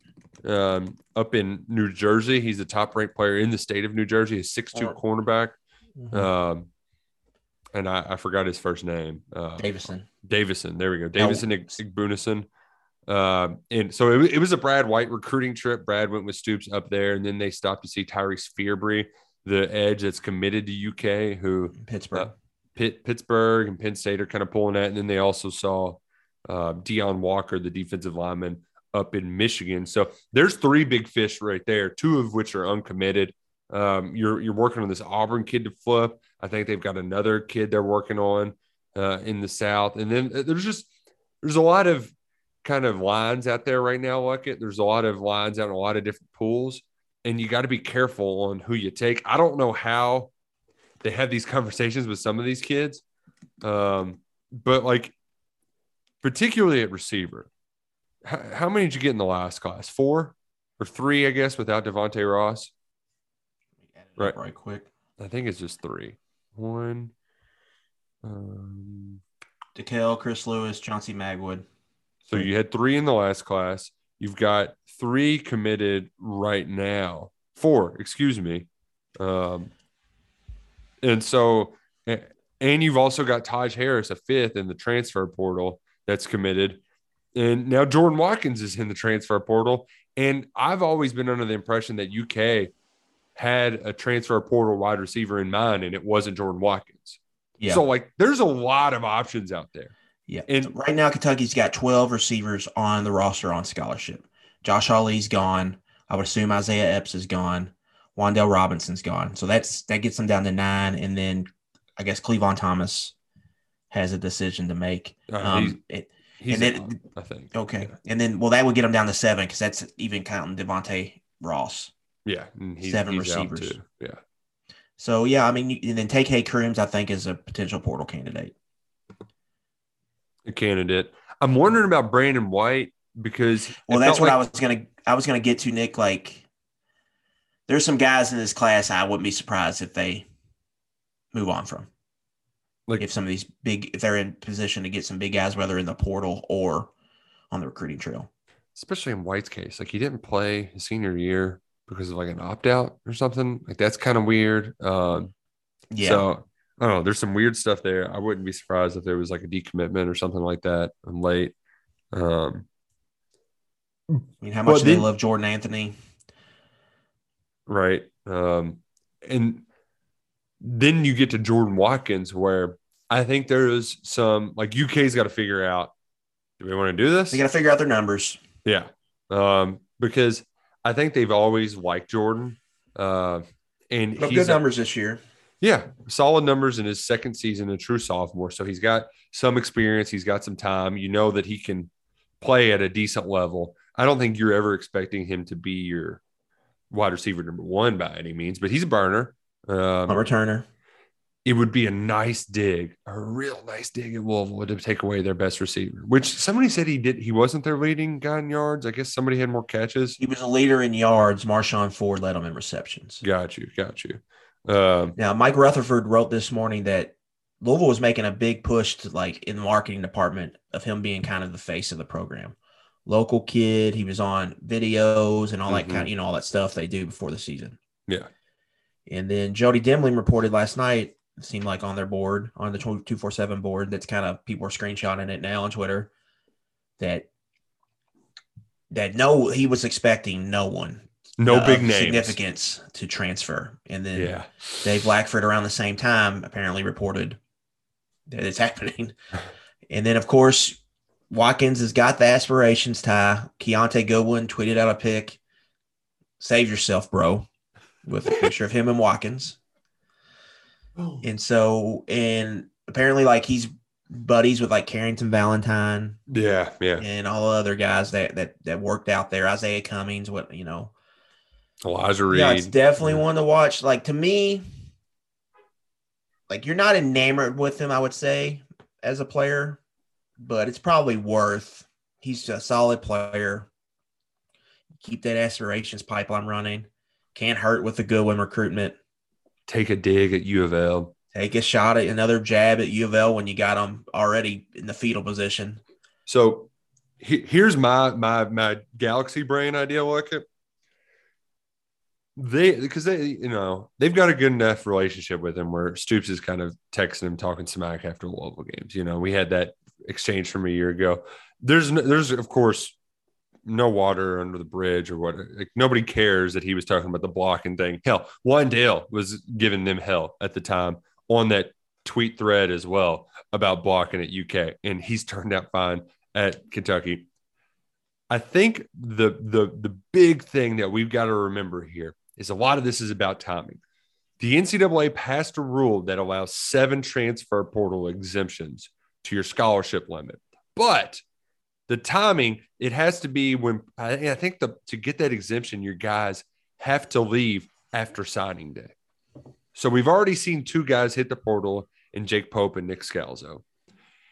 J: um, up in New Jersey. He's a top ranked player in the state of New Jersey, a 6'2 cornerback. Um, and I, I forgot his first name. Uh,
K: Davison.
J: Davison. There we go. Davison Ig- Igbinosun. Um, and so it, it was a Brad White recruiting trip. Brad went with Stoops up there, and then they stopped to see Tyrese Fearbry, the edge that's committed to UK, who
K: Pittsburgh.
J: uh, Pitt, Pittsburgh and Penn State are kind of pulling that. And then they also saw uh, Deone Walker, the defensive lineman, up in Michigan. So there's three big fish right there, two of which are uncommitted. Um, you're you're working on this Auburn kid to flip. I think they've got another kid they're working on uh, in the South, and then uh, there's just there's a lot of kind of lines out there right now. Like it, there's a lot of lines out in a lot of different pools, and you got to be careful on who you take. I don't know how they have these *laughs* conversations with some of these kids, um, but like particularly at receiver, how, how many did you get in the last class? Four or three, I guess, without Devonte Ross. Right.
K: Right quick.
J: I think it's just three. One. Um,
K: DeKale, Chris Lewis, Chauncey Magwood.
J: so you had three in the last class. You've got three committed right now. Four, excuse me. Um, And so, and you've also got Taj Harris, a fifth in the transfer portal that's committed. And now Jordan Watkins is in the transfer portal. And I've always been under the impression that UK had a transfer portal wide receiver in mind, and it wasn't Jordan Watkins.
K: Yeah.
J: So, like, there's a lot of options out there.
K: Yeah. And right now, Kentucky's got 12 receivers on the roster on scholarship. Josh Ali's gone. I would assume Isaiah Epps is gone. Wan'Dale Robinson's gone. So that's that gets them down to nine. And then I guess Clevan Thomas has a decision to make.
J: Uh,
K: um,
J: he's-
K: it,
J: He's
K: and then,
J: out, I think.
K: okay. And then, well, that would get them down to seven because that's even counting Devontae Ross.
J: Yeah. he's-
K: Seven
J: he's
K: receivers.
J: too. Yeah.
K: So, yeah, I mean, and then take Hay Crooms, I think, is a potential portal candidate.
J: A candidate. I'm wondering about Brandon White because
K: Well, that's what I was gonna I was gonna get to, Nick. Like, there's some guys in this class I wouldn't be surprised if they move on from.
J: Like
K: if some of these big, if they're in position to get some big guys, whether in the portal or on the recruiting trail.
J: especially in White's case, like he didn't play his senior year because of like an opt out or something. Like that's kind of weird. Um,
K: Yeah.
J: So I don't know. There's some weird stuff there. I wouldn't be surprised if there was like a decommitment or something like that. I'm late. Um,
K: I mean, how much do they love Jordan Anthony?
J: right. Um, and then you get to Jordan Watkins, where I think there is some like UK's got to figure out do we want to do this?
K: They got to figure out their numbers.
J: Yeah. Um, because I think they've always liked Jordan. Uh, and
K: But
J: he's
K: good
J: a-
K: numbers this year.
J: yeah, solid numbers in his second season, a true sophomore. So he's got some experience, he's got some time. You know that he can play at a decent level. I don't think you're ever expecting him to be your wide receiver number one by any means, but he's a burner. Um,
K: A returner.
J: It would be a nice dig, a real nice dig at Louisville to take away their best receiver, which somebody said he did. He wasn't their leading guy in yards. I guess somebody had more catches.
K: He was a leader in yards. Marshon Ford led him in receptions.
J: Got you. Got you. Um,
K: Now, Mike Rutherford wrote this morning that Louisville was making a big push to like in the marketing department of him being kind of the face of the program. Local kid, he was on videos and all that
J: Mhm.
K: kind of, you know, all that stuff they do before the season.
J: yeah.
K: And then Jody Demling reported last night, seemed like on their board, on the 247 board, that's kind of people are screenshotting it now on Twitter, that that no, he was expecting no one.
J: No
K: uh,
J: big
K: significance to transfer. And then
J: Yeah.
K: Dave Blackford around the same time apparently reported that it's *laughs* happening. And then of course Watkins has got the aspirations tie. Kiyaunta Goodwin tweeted out a pic. Save yourself, bro, with a picture of him and Watkins. Oh. And so, and apparently, like he's buddies with like Carrington Valentine
J: Yeah. Yeah.
K: and all the other guys that that that worked out there. Isaiah Cummings, what you know,
J: Elijah Reed.
K: yeah, it's definitely one to watch. Like to me, like you're not enamored with him, I would say, as a player, but it's probably worth. He's a solid player. Keep that aspirations pipeline running. Can't hurt with the Goodwin recruitment.
J: Take a dig at U of L.
K: Take a shot at another jab at U of L when you got them already in the fetal position.
J: So he- here's my my my galaxy brain idea. Look at they because they you know they've got a good enough relationship with him where Stoops is kind of texting him talking smack after Louisville games. You know we had that exchange from a year ago. There's there's of course no water under the bridge or what. Like, nobody cares that he was talking about the blocking thing. Hell, Wandale was giving them hell at the time on that tweet thread as well about blocking at UK, and he's turned out fine at Kentucky. I think the the the big thing that we've got to remember here is a lot of this is about timing. The NCAA passed a rule that allows seven transfer portal exemptions to your scholarship limit, but the timing it has to be when I, I think the to get that exemption, your guys have to leave after signing day. So we've already seen two guys hit the portal in Jake Pope and Nick Scalzo.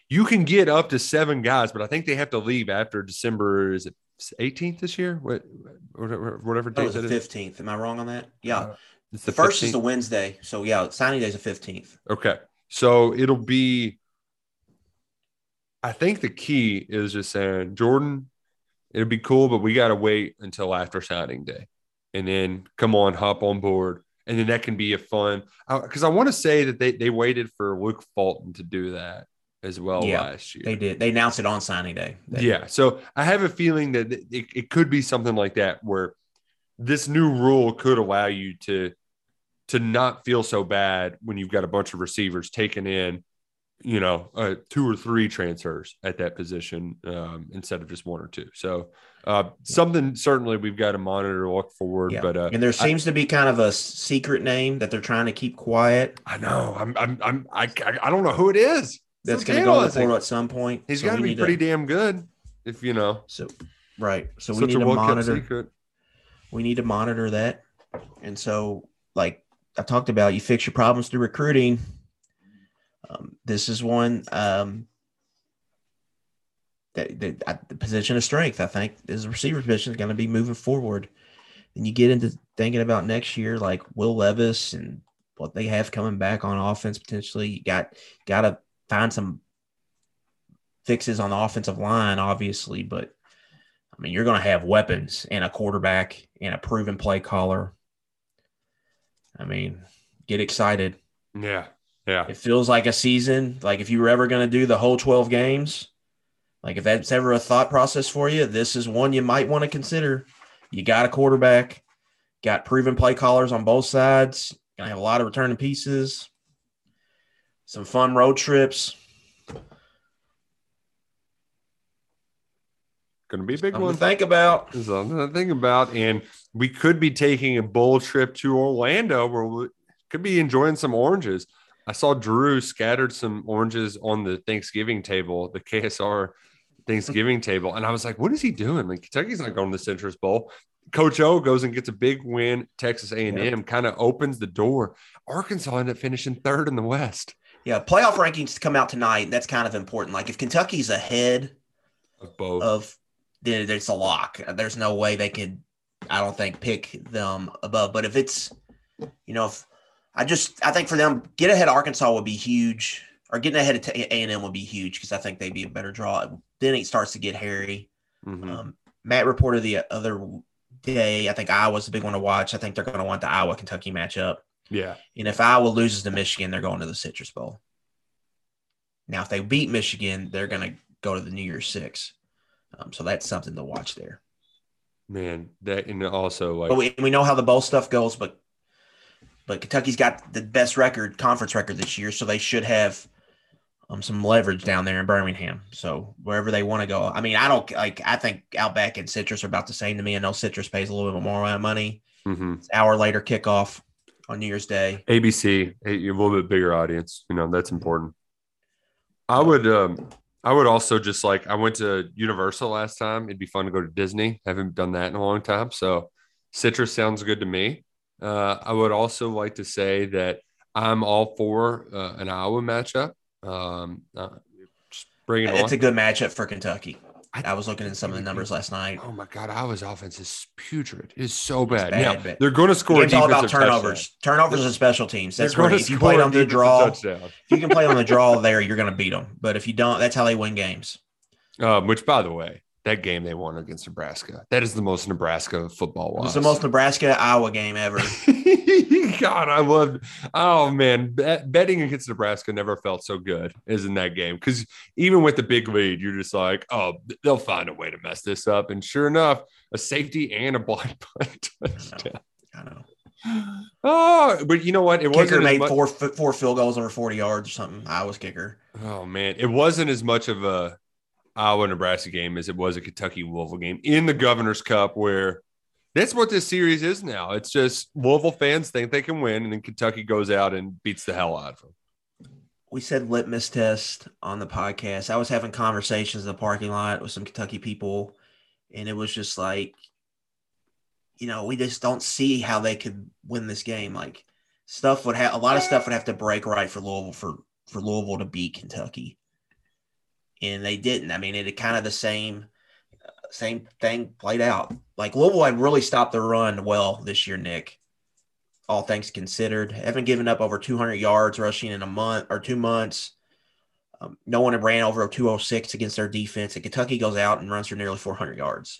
J: You can get up to seven guys, but I think they have to leave after December. Is it 18th this year? What, whatever, date
K: was the
J: that is.
K: fifteenth. Am I wrong on that? Yeah.
J: Uh, It's
K: the,
J: the
K: first is the Wednesday. So yeah, signing day is the fifteenth.
J: Okay. So it'll be, I think the key is just saying, Jordan, it'd be cool, but we got to wait until after signing day. And then come on, hop on board. and then that can be a fun because I want to say that they they waited for Luke Fulton to do that as well
K: yeah,
J: last year.
K: They did. They announced it on signing day. They-
J: Yeah. So I have a feeling that it, it could be something like that where this new rule could allow you to to not feel so bad when you've got a bunch of receivers taken in, you know, uh, two or three transfers at that position um, instead of just one or two. So uh, something certainly we've got to monitor, look forward.
K: Yeah.
J: But uh,
K: and there
J: I-
K: seems to be kind of a secret name that they're trying to keep quiet.
J: I, know I'm I'm I'm I, I I don't know who it is.
K: That's going to go in the portal at some point.
J: He's
K: So
J: got to be pretty damn good if you know.
K: So right. So we need
J: a
K: to monitor.
J: secret.
K: We need to monitor that. And so, like I talked about, you fix your problems through recruiting. Um, this is one um, that, that at the position of strength. I think is receiver position is going to be moving forward. And you get into thinking about next year, like Will Levis and what they have coming back on offense potentially. You got got to find some fixes on the offensive line, obviously, but I mean, you're going to have weapons and a quarterback and a proven play caller. I mean, get excited.
J: Yeah. Yeah.
K: It feels like a season. Like if you were ever going to do the whole 12 games, like if that's ever a thought process for you, this is one you might want to consider. You got a quarterback, got proven play callers on both sides, gonna have a lot of returning pieces, some fun road trips.
J: Going to be a big
K: Something
J: one.
K: to think about.
J: Something to think about. And we could be taking a bowl trip to Orlando where we could be enjoying some oranges. I saw Drew scattered some oranges on the Thanksgiving table, the KSR Thanksgiving table. And I was like, what is he doing? Like Kentucky's not going to the Citrus Bowl. Coach O goes and gets a big win. Texas A&M kind of opens the door. Arkansas ended up finishing third in the West.
K: Yeah, playoff rankings to come out tonight. That's kind of important. Like if Kentucky's ahead
J: Of both.
K: of, then it's a lock. There's no way they could. I don't think pick them above. But if it's, you know, if I just I think for them get ahead of Arkansas would be huge, or getting ahead of A and M would be huge because I think they'd be a better draw. Then it starts to get hairy.
J: Mhm.
K: Um, Matt reported the other day. I think Iowa's the big one to watch. I think they're going to want the Iowa Kentucky matchup.
J: yeah.
K: And if Iowa loses to Michigan, they're going to the Citrus Bowl. Now, if they beat Michigan, they're going to go to the New Year's Six. Um, so that's something to watch there.
J: Man, that and also like
K: But we, we know how the bowl stuff goes, but but Kentucky's got the best record, conference record this year, so they should have um, some leverage down there in Birmingham. So wherever they want to go, I mean, I don't like. I think Outback and Citrus are about the same to me. I know Citrus pays a little bit more money.
J: mhm.
K: It's hour later kickoff on New Year's Day.
J: ABC, a, a little bit bigger audience. You know, that's important. I would um I would also just like I went to Universal last time. It'd be fun to go to Disney. haven't done that in a long time. So citrus sounds good to me. Uh, I would also like to say that I'm all for uh, an Iowa matchup. Um, uh, just bring it
K: It's
J: on.
K: a good matchup for Kentucky. I was looking at some of the numbers last night.
J: oh my God, Iowa's offense is putrid. It is so bad.
K: bad,
J: now, they're going to score.
K: It's all about turnovers, turnovers and special teams. That's where if you play on the draw, if you can play on the draw *laughs* there, you're going to beat them. But if you don't, that's how they win games.
J: Um, which, by the way, that game they won against Nebraska, that is the most Nebraska football
K: It
J: was.
K: was the most Nebraska Iowa game ever. *laughs*
J: God, I love. Oh man, bet, betting against Nebraska never felt so good as in that game because even with the big lead, you're just like, oh, they'll find a way to mess this up. And sure enough, a safety and a blind *laughs* punt touchdown.
K: I know.
J: Oh, but you know what? It
K: Kicker
J: wasn't
K: made
J: much-
K: four four field goals over 40 yards or something. Iowa's kicker.
J: Oh man, it wasn't as much of a Iowa Nebraska game as it was a Kentucky Louisville game in the Governor's Cup, where that's what this series is now. It's just Louisville fans think they can win, and then Kentucky goes out and beats the hell out of them.
K: We said litmus test on the podcast. I was having conversations in the parking lot with some Kentucky people, and it was just like, you know, we just don't see how they could win this game. Like stuff would have a lot of stuff would have to break right for Louisville for for Louisville to beat Kentucky, and they didn't. I mean, it kind of the same same thing played out. Like Louisville had really stopped the run well this year, Nick. All things considered, haven't given up over 200 yards rushing in a month or two months. Um, no one had ran over 206 against their defense, and Kentucky goes out and runs for nearly 400 yards.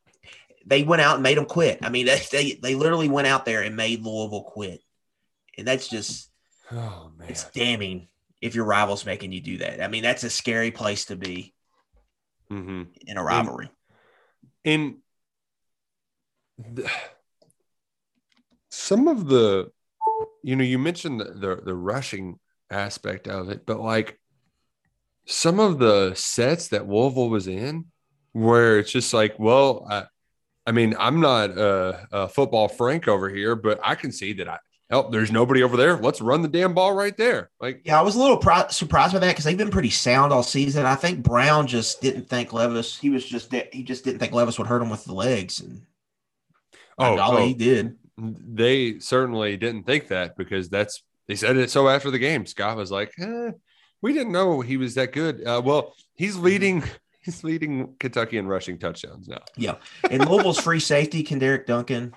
K: *laughs* they went out and made them quit. I mean, they, they they literally went out there and made Louisville quit, and that's just
J: oh man,
K: it's damning if your rival's making you do that. I mean, that's a scary place to be
J: mm-hmm.
K: in a rivalry.
J: And, and the, some of the, you know, you mentioned the, the the rushing aspect of it, but like some of the sets that Louisville was in, where it's just like, well, I, I mean, I'm not a, a, football Frank over here, but I can see that I help. There's nobody over there. Let's run the damn ball right there. Like,
K: yeah, I was a little pro- surprised by that because they've been pretty sound all season. I think Brown just didn't think Levis. He was just he just didn't think Levis would hurt him with the legs, and
J: oh,
K: golly,
J: oh,
K: he did.
J: They certainly didn't think that because that's they said it so after the game. Scott was like, eh, "We didn't know he was that good." Uh, well, he's leading. *laughs* He's leading Kentucky in rushing touchdowns now.
K: Yeah, and Louisville's free safety, Kenderick Duncan.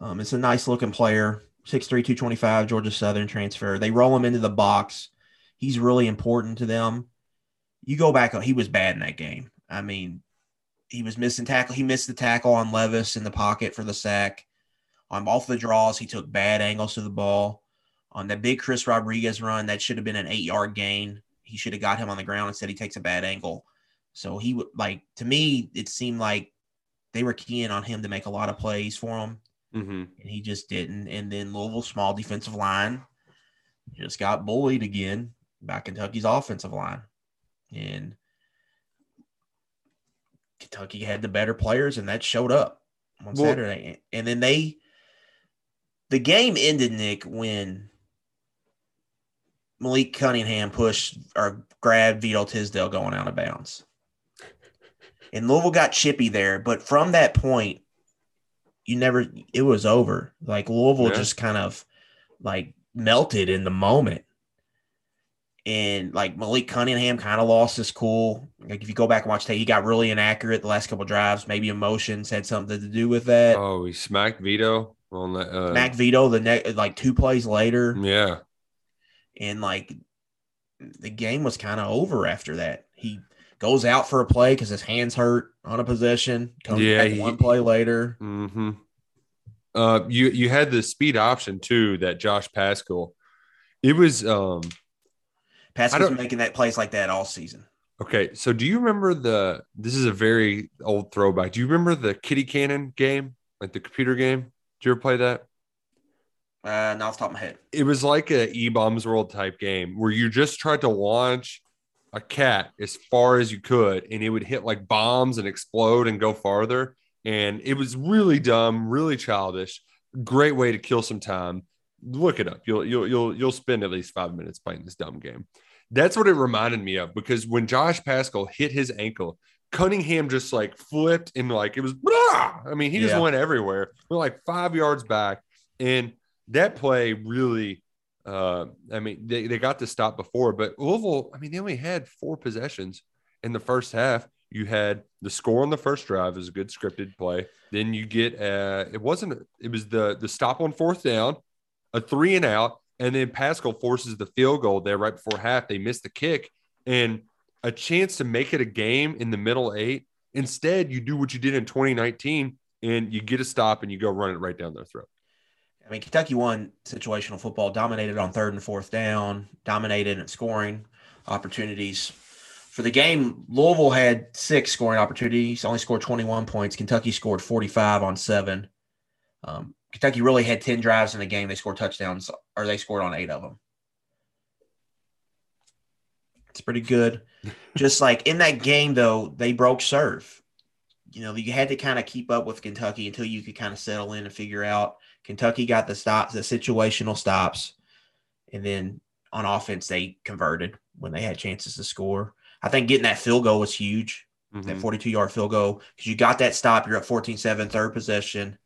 K: Um, it's a nice looking player. 6'3", 225, Georgia Southern transfer. They roll him into the box. He's really important to them. You go back, he was bad in that game. I mean, he was missing tackle. He missed the tackle on Levis in the pocket for the sack. On off the draws, he took bad angles to the ball. On that big Chris Rodriguez run, that should have been an eight yard gain. He should have got him on the ground. Instead, he takes a bad angle. So he would like to me, it seemed like they were keying on him to make a lot of plays for him.
J: Mm-hmm.
K: And he just didn't. And then Louisville's small defensive line just got bullied again by Kentucky's offensive line. And Kentucky had the better players, and that showed up on well, Saturday. And then they, the game ended, Nick, when Malik Cunningham pushed or grabbed Vito Tisdale going out of bounds. And Louisville got chippy there, but from that point, you never it was over. Like Louisville yeah. just kind of like melted in the moment. And like Malik Cunningham kind of lost his cool. Like if you go back and watch tape, he got really inaccurate the last couple drives. Maybe emotions had something to do with that.
J: Oh, he smacked Vito on that. Uh...
K: Smacked Vito the next like two plays later.
J: Yeah,
K: and like the game was kind of over after that. He goes out for a play because his hands hurt on a possession. Comes yeah, back he, one play later.
J: Mm-hmm. Uh, you you had the speed option too that Josh Paschal. It was um,
K: Paschal's making that plays like that all season.
J: Okay, so do you remember the? This is a very old throwback. Do you remember the Kitten Cannon game, like the computer game? Did you ever play that?
K: Uh, not off the top of my head.
J: It was like a E Bombs World type game where you just tried to launch a cat as far as you could and it would hit like bombs and explode and go farther. And it was really dumb really childish. Great way to kill some time. Look it up. You'll you'll you'll you'll spend at least 5 minutes playing this dumb game. That's what it reminded me of because when Josh Paschal hit his ankle Cunningham just like flipped and like it was blah! I mean he just yeah. went everywhere. Went like 5 yards back. And that play really uh, I mean, they, they got to stop before, but Louisville, I mean, they only had four possessions in the first half. You had the score on the first drive is a good scripted play. Then you get uh it wasn't it was the the stop on fourth down, a three and out, and then Paschal forces the field goal there right before half. They missed the kick and a chance to make it a game in the middle eight. Instead, you do what you did in 2019 and you get a stop and you go run it right down their throat.
K: I mean, Kentucky won situational football, dominated on third and fourth down, dominated at scoring opportunities. For the game, Louisville had six scoring opportunities, only scored 21 points. Kentucky scored 45 on seven. Um, Kentucky really had 10 drives in the game. They scored touchdowns, or they scored on eight of them. It's pretty good. *laughs* Just like in that game, though, they broke serve. You know, you had to kind of keep up with Kentucky until you could kind of settle in and figure out – Kentucky got the stops, the situational stops, and then on offense they converted when they had chances to score. I think getting that field goal was huge. Mm-hmm. That 42 yard field goal because you got that stop. You're at 14 7, third possession.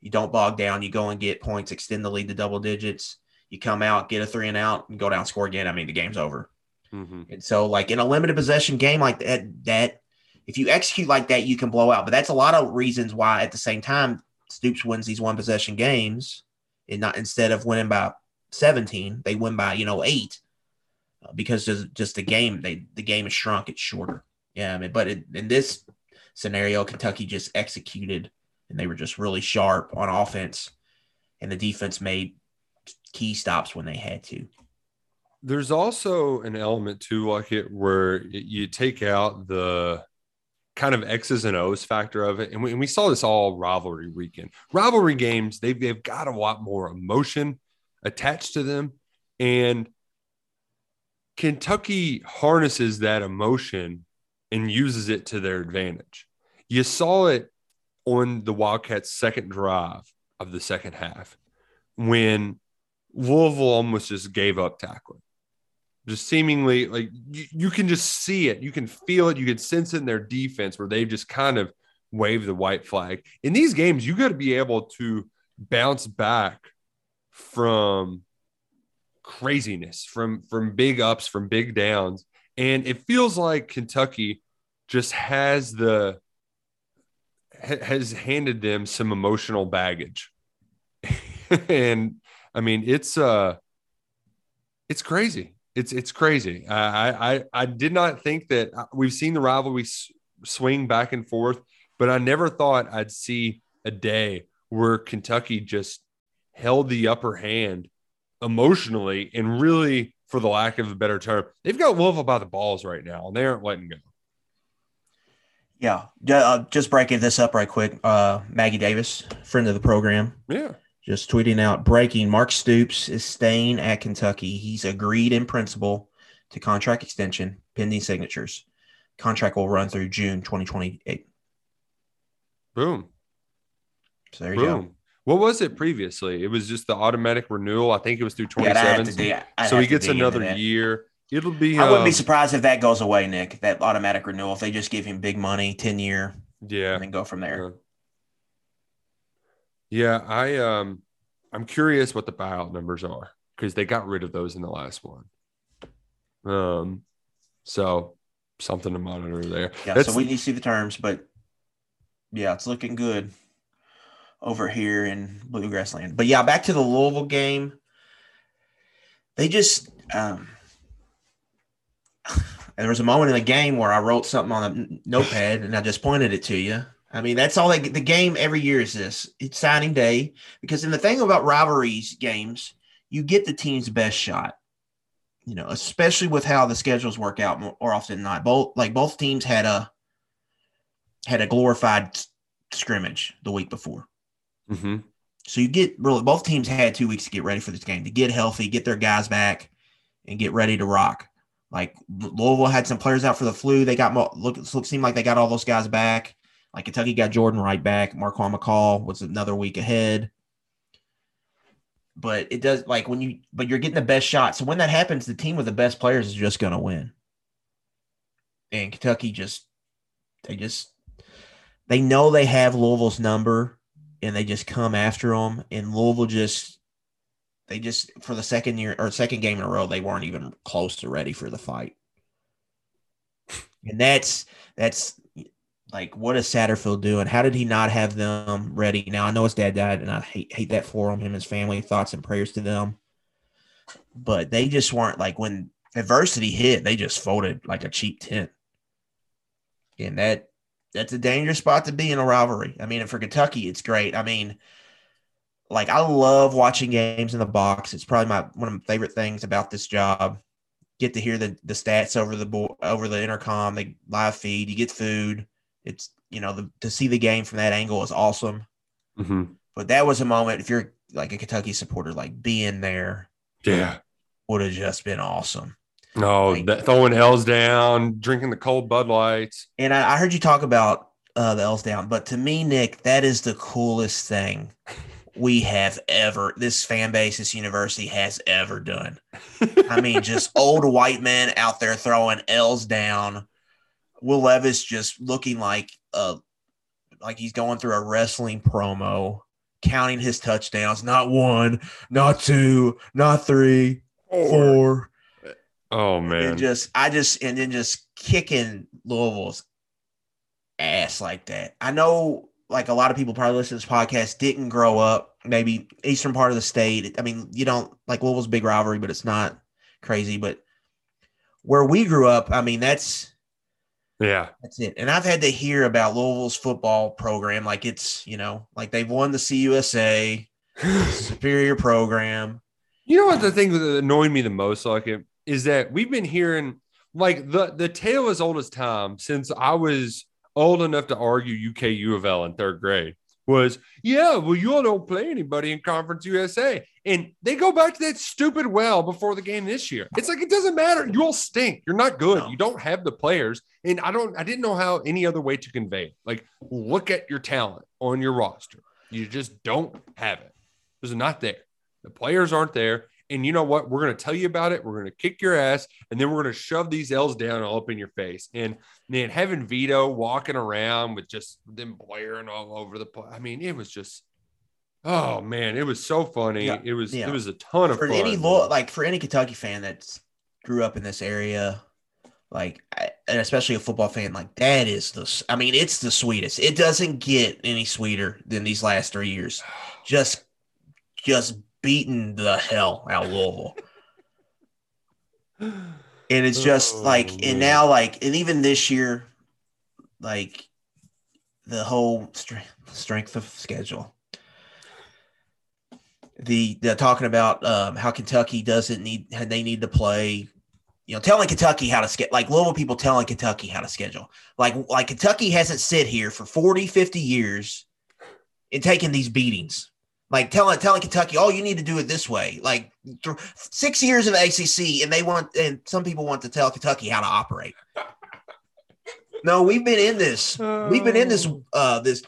K: You don't bog down. You go and get points, extend the lead to double digits. You come out, get a three and out, and go down, score again. I mean, the game's over. Mm-hmm. And so, like in a limited possession game like that, that if you execute like that, you can blow out. But that's a lot of reasons why, at the same time, Stoops wins these one possession games, and not instead of winning by 17, they win by you know eight uh, because just, just the game they the game is shrunk. It's shorter. Yeah, I mean, but in, in this scenario, Kentucky just executed and they were just really sharp on offense, and the defense made key stops when they had to.
J: There's also an element to like it where you take out the kind of X's and O's factor of it. And we, and we saw this all rivalry weekend. Rivalry games, they've, they've got a lot more emotion attached to them. And Kentucky harnesses that emotion and uses it to their advantage. You saw it on the Wildcats' second drive of the second half when Louisville almost just gave up tackling. Just seemingly like you, you can just see it, you can feel it, you can sense it in their defense where they've just kind of wave the white flag. In these games, you got to be able to bounce back from craziness, from from big ups, from big downs, and it feels like Kentucky just has the has handed them some emotional baggage. *laughs* And i mean it's uh it's crazy it's it's crazy i i i did not think that uh, we've seen the rivalry swing back and forth but i never thought i'd see a day where kentucky just held the upper hand emotionally and really for the lack of a better term they've got louisville by the balls right now and they aren't letting go
K: yeah, uh, just breaking this up right quick. Uh, Maggie Davis, friend of the program.
J: Yeah.
K: Just tweeting out breaking Mark Stoops is staying at Kentucky. He's agreed in principle to contract extension pending signatures. Contract will run through June 2028.
J: Boom.
K: So there you Boom. go.
J: What was it previously? It was just the automatic renewal. I think it was through 27. Yeah, so he gets another year. It'll be.
K: I wouldn't be um, surprised if that goes away, Nick. That automatic renewal. If they just give him big money, ten year.
J: Yeah.
K: And then go from there.
J: Yeah, I um, I'm curious what the buyout numbers are because they got rid of those in the last one. Um, so something to monitor there.
K: Yeah. That's, so we need to see the terms, but yeah, it's looking good over here in Bluegrass Land. But yeah, back to the Louisville game. They just um *sighs* there was a moment in the game where I wrote something on a notepad and I just pointed it to you. I mean, that's all they the game every year is this. It's signing day because in the thing about rivalries games, you get the team's best shot. You know, especially with how the schedules work out more, more often than not. Both like both teams had a had a glorified scrimmage the week before.
J: Mm-hmm.
K: So you get really both teams had two weeks to get ready for this game to get healthy, get their guys back, and get ready to rock. Like Louisville had some players out for the flu. They got look, look seemed like they got all those guys back. Like Kentucky got Jordan right back. Marquan McCall was another week ahead. But it does like when you but you're getting the best shot. So when that happens, the team with the best players is just gonna win. And Kentucky just they just they know they have Louisville's number and they just come after them. And Louisville just they just for the second year or second game in a row, they weren't even close to ready for the fight. And that's that's like what is Satterfield doing? How did he not have them ready? Now I know his dad died, and I hate hate that for him. Him his family, thoughts and prayers to them. But they just weren't like when adversity hit, they just folded like a cheap tent. And that that's a dangerous spot to be in a rivalry. I mean, and for Kentucky, it's great. I mean, like I love watching games in the box. It's probably my one of my favorite things about this job. Get to hear the the stats over the bo- over the intercom, the live feed. You get food. It's you know the, to see the game from that angle is awesome.
J: Mm-hmm.
K: But that was a moment if you're like a Kentucky supporter, like being there,
J: yeah,
K: would have just been awesome.
J: No, like, that, throwing L's down, drinking the cold Bud Lights.
K: And I, I heard you talk about uh, the L's down, but to me, Nick, that is the coolest thing *laughs* we have ever this fan base this university has ever done *laughs* i mean just old white men out there throwing l's down will levis just looking like uh like he's going through a wrestling promo counting his touchdowns not one not two not three four
J: oh man
K: and just i just and then just kicking louisville's ass like that i know like a lot of people probably listen to this podcast didn't grow up maybe eastern part of the state. I mean, you don't like Louisville's big rivalry, but it's not crazy. But where we grew up, I mean, that's
J: Yeah.
K: That's it. And I've had to hear about Louisville's football program like it's, you know, like they've won the CUSA, *laughs* superior program.
J: You know what the thing that annoyed me the most, like it, is that we've been hearing like the the tale as old as time since I was old enough to argue UK U of L in third grade was yeah, well, you all don't play anybody in Conference USA. And they go back to that stupid well before the game this year. It's like it doesn't matter. You all stink. You're not good.
K: No.
J: You don't have the players. And I don't I didn't know how any other way to convey it. Like, look at your talent on your roster. You just don't have it. It's not there. The players aren't there. And you know what? We're going to tell you about it. We're going to kick your ass, and then we're going to shove these L's down all up in your face. And then having Vito walking around with just them blaring all over the place. I mean, it was just, oh man, it was so funny.
K: Yeah,
J: It was
K: yeah.
J: it was a ton of
K: for
J: fun.
K: any law, like for any Kentucky fan that's grew up in this area, like and especially a football fan, like that is the i mean, it's the sweetest. It doesn't get any sweeter than these last three years. Just, just beating the hell out of Louisville. And it's just
J: Oh,
K: like,
J: man.
K: and now, like, and even this year, like, the whole strength strength of schedule. The they're talking about um, how Kentucky doesn't need how they need to play. You know, telling Kentucky how to schedule, like Louisville people telling Kentucky how to schedule. Like, like Kentucky hasn't sit here for 40, 50 years and taken these beatings. Like telling telling Kentucky, oh, you need to do it this way. Like th- six years of the ACC, and they want, and some people want to tell Kentucky how to operate. No, we've been in this. We've been in this uh this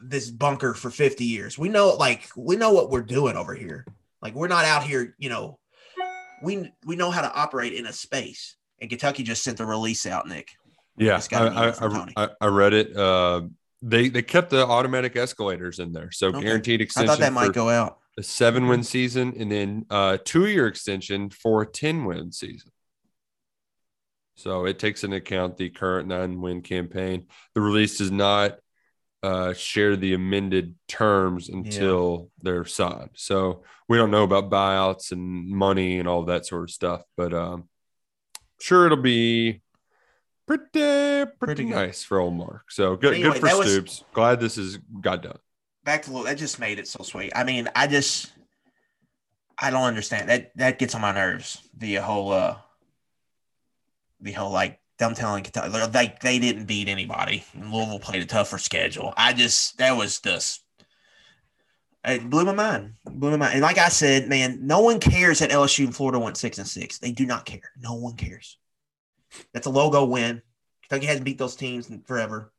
K: this bunker for 50 years. We know like we know what we're doing over here. Like we're not out here, you know. We we know how to operate in a space. And Kentucky just sent the release out, Nick.
J: Yeah,
K: It's gotta be
J: I, I, I, I, I read it. Uh, they they kept the automatic escalators in there, so
K: Okay.
J: guaranteed extension.
K: I thought that might go out.
J: a seven win season, and then uh, two year extension for a ten win season. So it takes into account the current nine win campaign. The release does not uh, share the amended terms until they're signed. So we don't know about buyouts and money and all that sort of stuff, but um, sure it'll be pretty pretty,
K: Pretty
J: nice for old Mark. So good
K: Anyway,
J: good for
K: that was-
J: Stoops. Glad this is got done.
K: back to that just made it so sweet. I mean, I just I don't understand that. That gets on my nerves. The whole uh the whole like them telling Kentucky like they they didn't beat anybody. Louisville played a tougher schedule. I just that was just it blew my mind. Blew my mind. And like I said, man, no one cares that LSU and Florida went six and six. They do not care. No one cares. That's a logo win. Kentucky hasn't beat those teams in forever.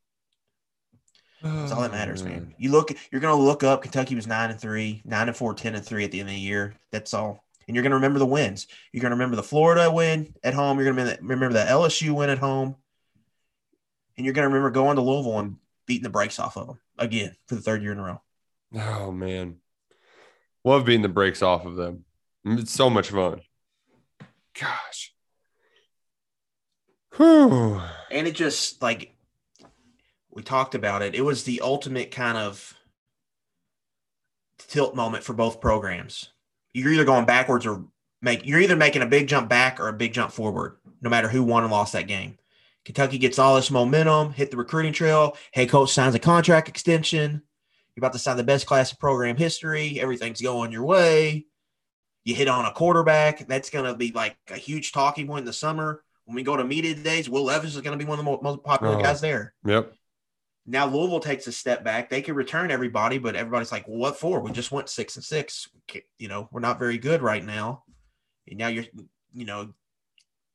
K: That's all that matters, oh, man. You look, you're gonna look up. Kentucky was nine and three, nine and four, 10 and three at the end of the year. That's all. And you're gonna remember the wins. You're gonna remember the Florida win at home. You're gonna remember- remember the LSU win at home. And you're gonna remember going to Louisville and beating the brakes off of them again for the third year in a row.
J: Oh man, love beating the brakes off of them. It's so much fun. Gosh. Whew.
K: And it just like we talked about it. It was the ultimate kind of tilt moment for both programs. You're either going backwards or make you're either making a big jump back or a big jump forward, no matter who won and lost that game. Kentucky gets all this momentum, hit the recruiting trail. Hey, coach signs a contract extension. You're about to sign the best class of program history. Everything's going your way. You hit on a quarterback. That's going to be like a huge talking point in the summer. When we go to media days, Will Levis is going to be one of the most popular
J: Oh.
K: guys there.
J: Yep.
K: Now Louisville takes a step back. They can return everybody, but everybody's like, well, "What for? We just went six and six. You know, we're not very good right now." And now you're, you know,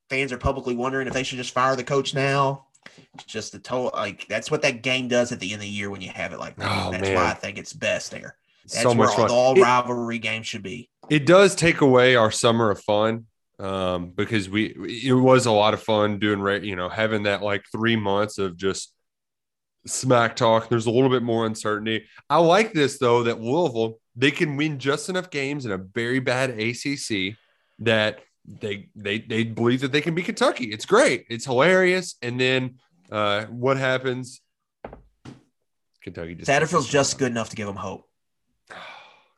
K: fans are publicly wondering if they should just fire the coach now. It's just the total like that's what that game does at the end of the year when you have it like that.
J: Oh,
K: that's
J: man.
K: why I think it's best there. That's
J: so
K: where
J: much
K: all, all
J: It-
K: rivalry games should be.
J: it does take away our summer of fun um, because we it was a lot of fun doing right you know having that like three months of just smack talk. There's a little bit more uncertainty. I like this though that louisville they can win just enough games in a very bad acc that they they they believe that they can be kentucky. It's great. It's hilarious. And then uh what happens? Kentucky just
K: Satterfield's just good enough to give them hope.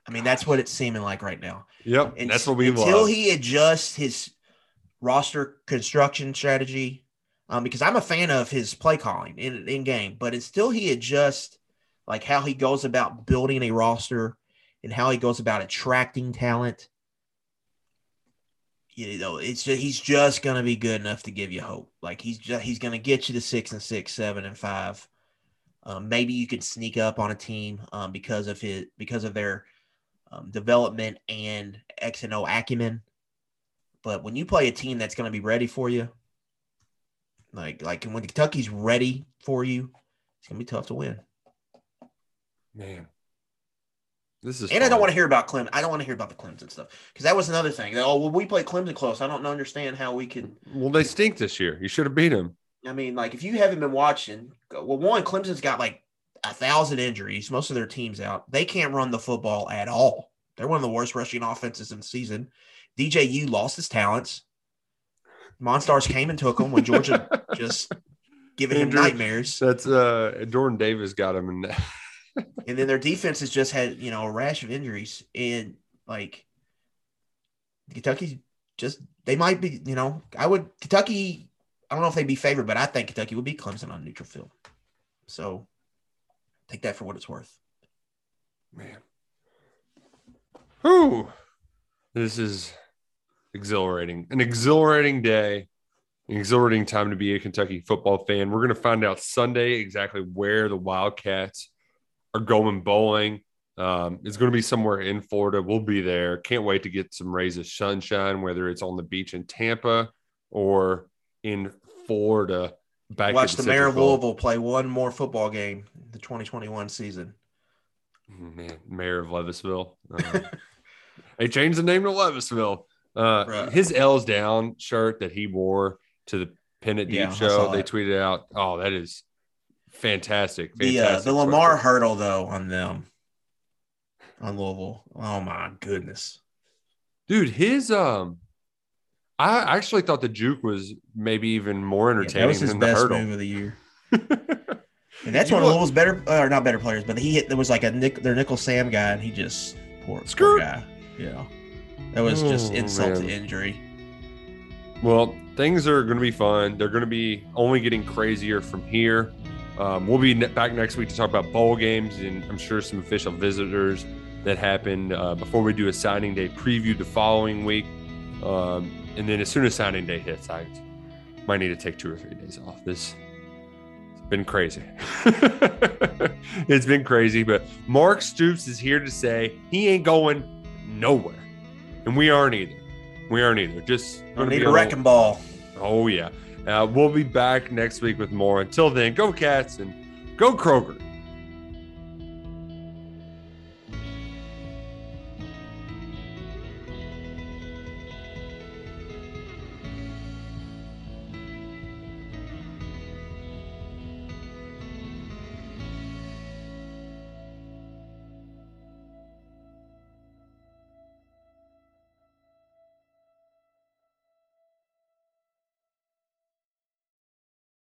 K: I mean, that's what it's seeming like right now.
J: yep
K: And
J: that's what we
K: until
J: love
K: he adjusts his roster construction strategy. um, because I'm a fan of his play calling in in game, but until he adjusts like how he goes about building a roster and how he goes about attracting talent. You know, it's just, he's just going to be good enough to give you hope. Like he's just he's going to get you to six and six, seven and five. Um, maybe you could sneak up on a team um, because of his because of their um, development and X and O acumen. But when you play a team that's going to be ready for you, like like when Kentucky's ready for you, it's going to be tough to win.
J: Man, this is
K: and fun. I don't want to hear about Clemson. I don't want to hear about the Clemson stuff because that was another thing. Oh, well, we played Clemson close. I don't understand how we could.
J: Well, they stink this year. You should have beat them.
K: I mean, like if you haven't been watching, well, one Clemson's got like a thousand injuries. Most of their teams out. They can't run the football at all. They're one of the worst rushing offenses in the season. DJU lost his talents. Monstars came and took him when Georgia *laughs* just giving him nightmares.
J: That's uh Jordan Davis got him in *laughs*
K: and then their defense has just had, you know, a rash of injuries. And like Kentucky just they might be, you know, I would Kentucky, I don't know if they'd be favored, but I think Kentucky would be Clemson on neutral field. So take that for what it's worth.
J: Man. Whew. This is exhilarating. An exhilarating day, an exhilarating time to be a Kentucky football fan. We're going to find out Sunday exactly where the Wildcats are going bowling. Um, it's going to be somewhere in Florida. We'll be there. Can't wait to get some rays of sunshine, whether it's on the beach in Tampa or in Florida.
K: Back Watch the, mayor of Louisville play one more football game the 2021 season.
J: Mm, man, mayor of Levisville. Uh, *laughs* they changed the name to Levisville. Uh, right. His L's down shirt that he wore to the It Deep yeah, show, they tweeted out, "Oh, that is fantastic. fantastic
K: the uh, the Lamar hurdle though on them on Louisville. Oh my goodness,
J: dude, his um, I actually thought the juke was maybe even more entertaining yeah, that was his than best the hurdle.
K: move of the year. *laughs* and that's you one of Louisville's better, or not better players, but he hit. There was like a Nick, their nickel Sam guy, and he just poor, poor guy. Yeah, that was oh, just insult man. to injury.
J: Well, things are going to be fun. They're going to be only getting crazier from here. Um, we'll be back next week to talk about bowl games and I'm sure some official visitors that happened uh, before we do a signing day preview the following week. Um, and then as soon as signing day hits, I might need to take two or three days off. This it's been crazy. *laughs* it's been crazy, but Mark Stoops is here to say he ain't going nowhere, and we aren't either. We aren't either. Just
K: going need a wrecking ball.
J: Oh yeah. Uh, we'll be back next week with more. Until then, go Cats and go Kroger.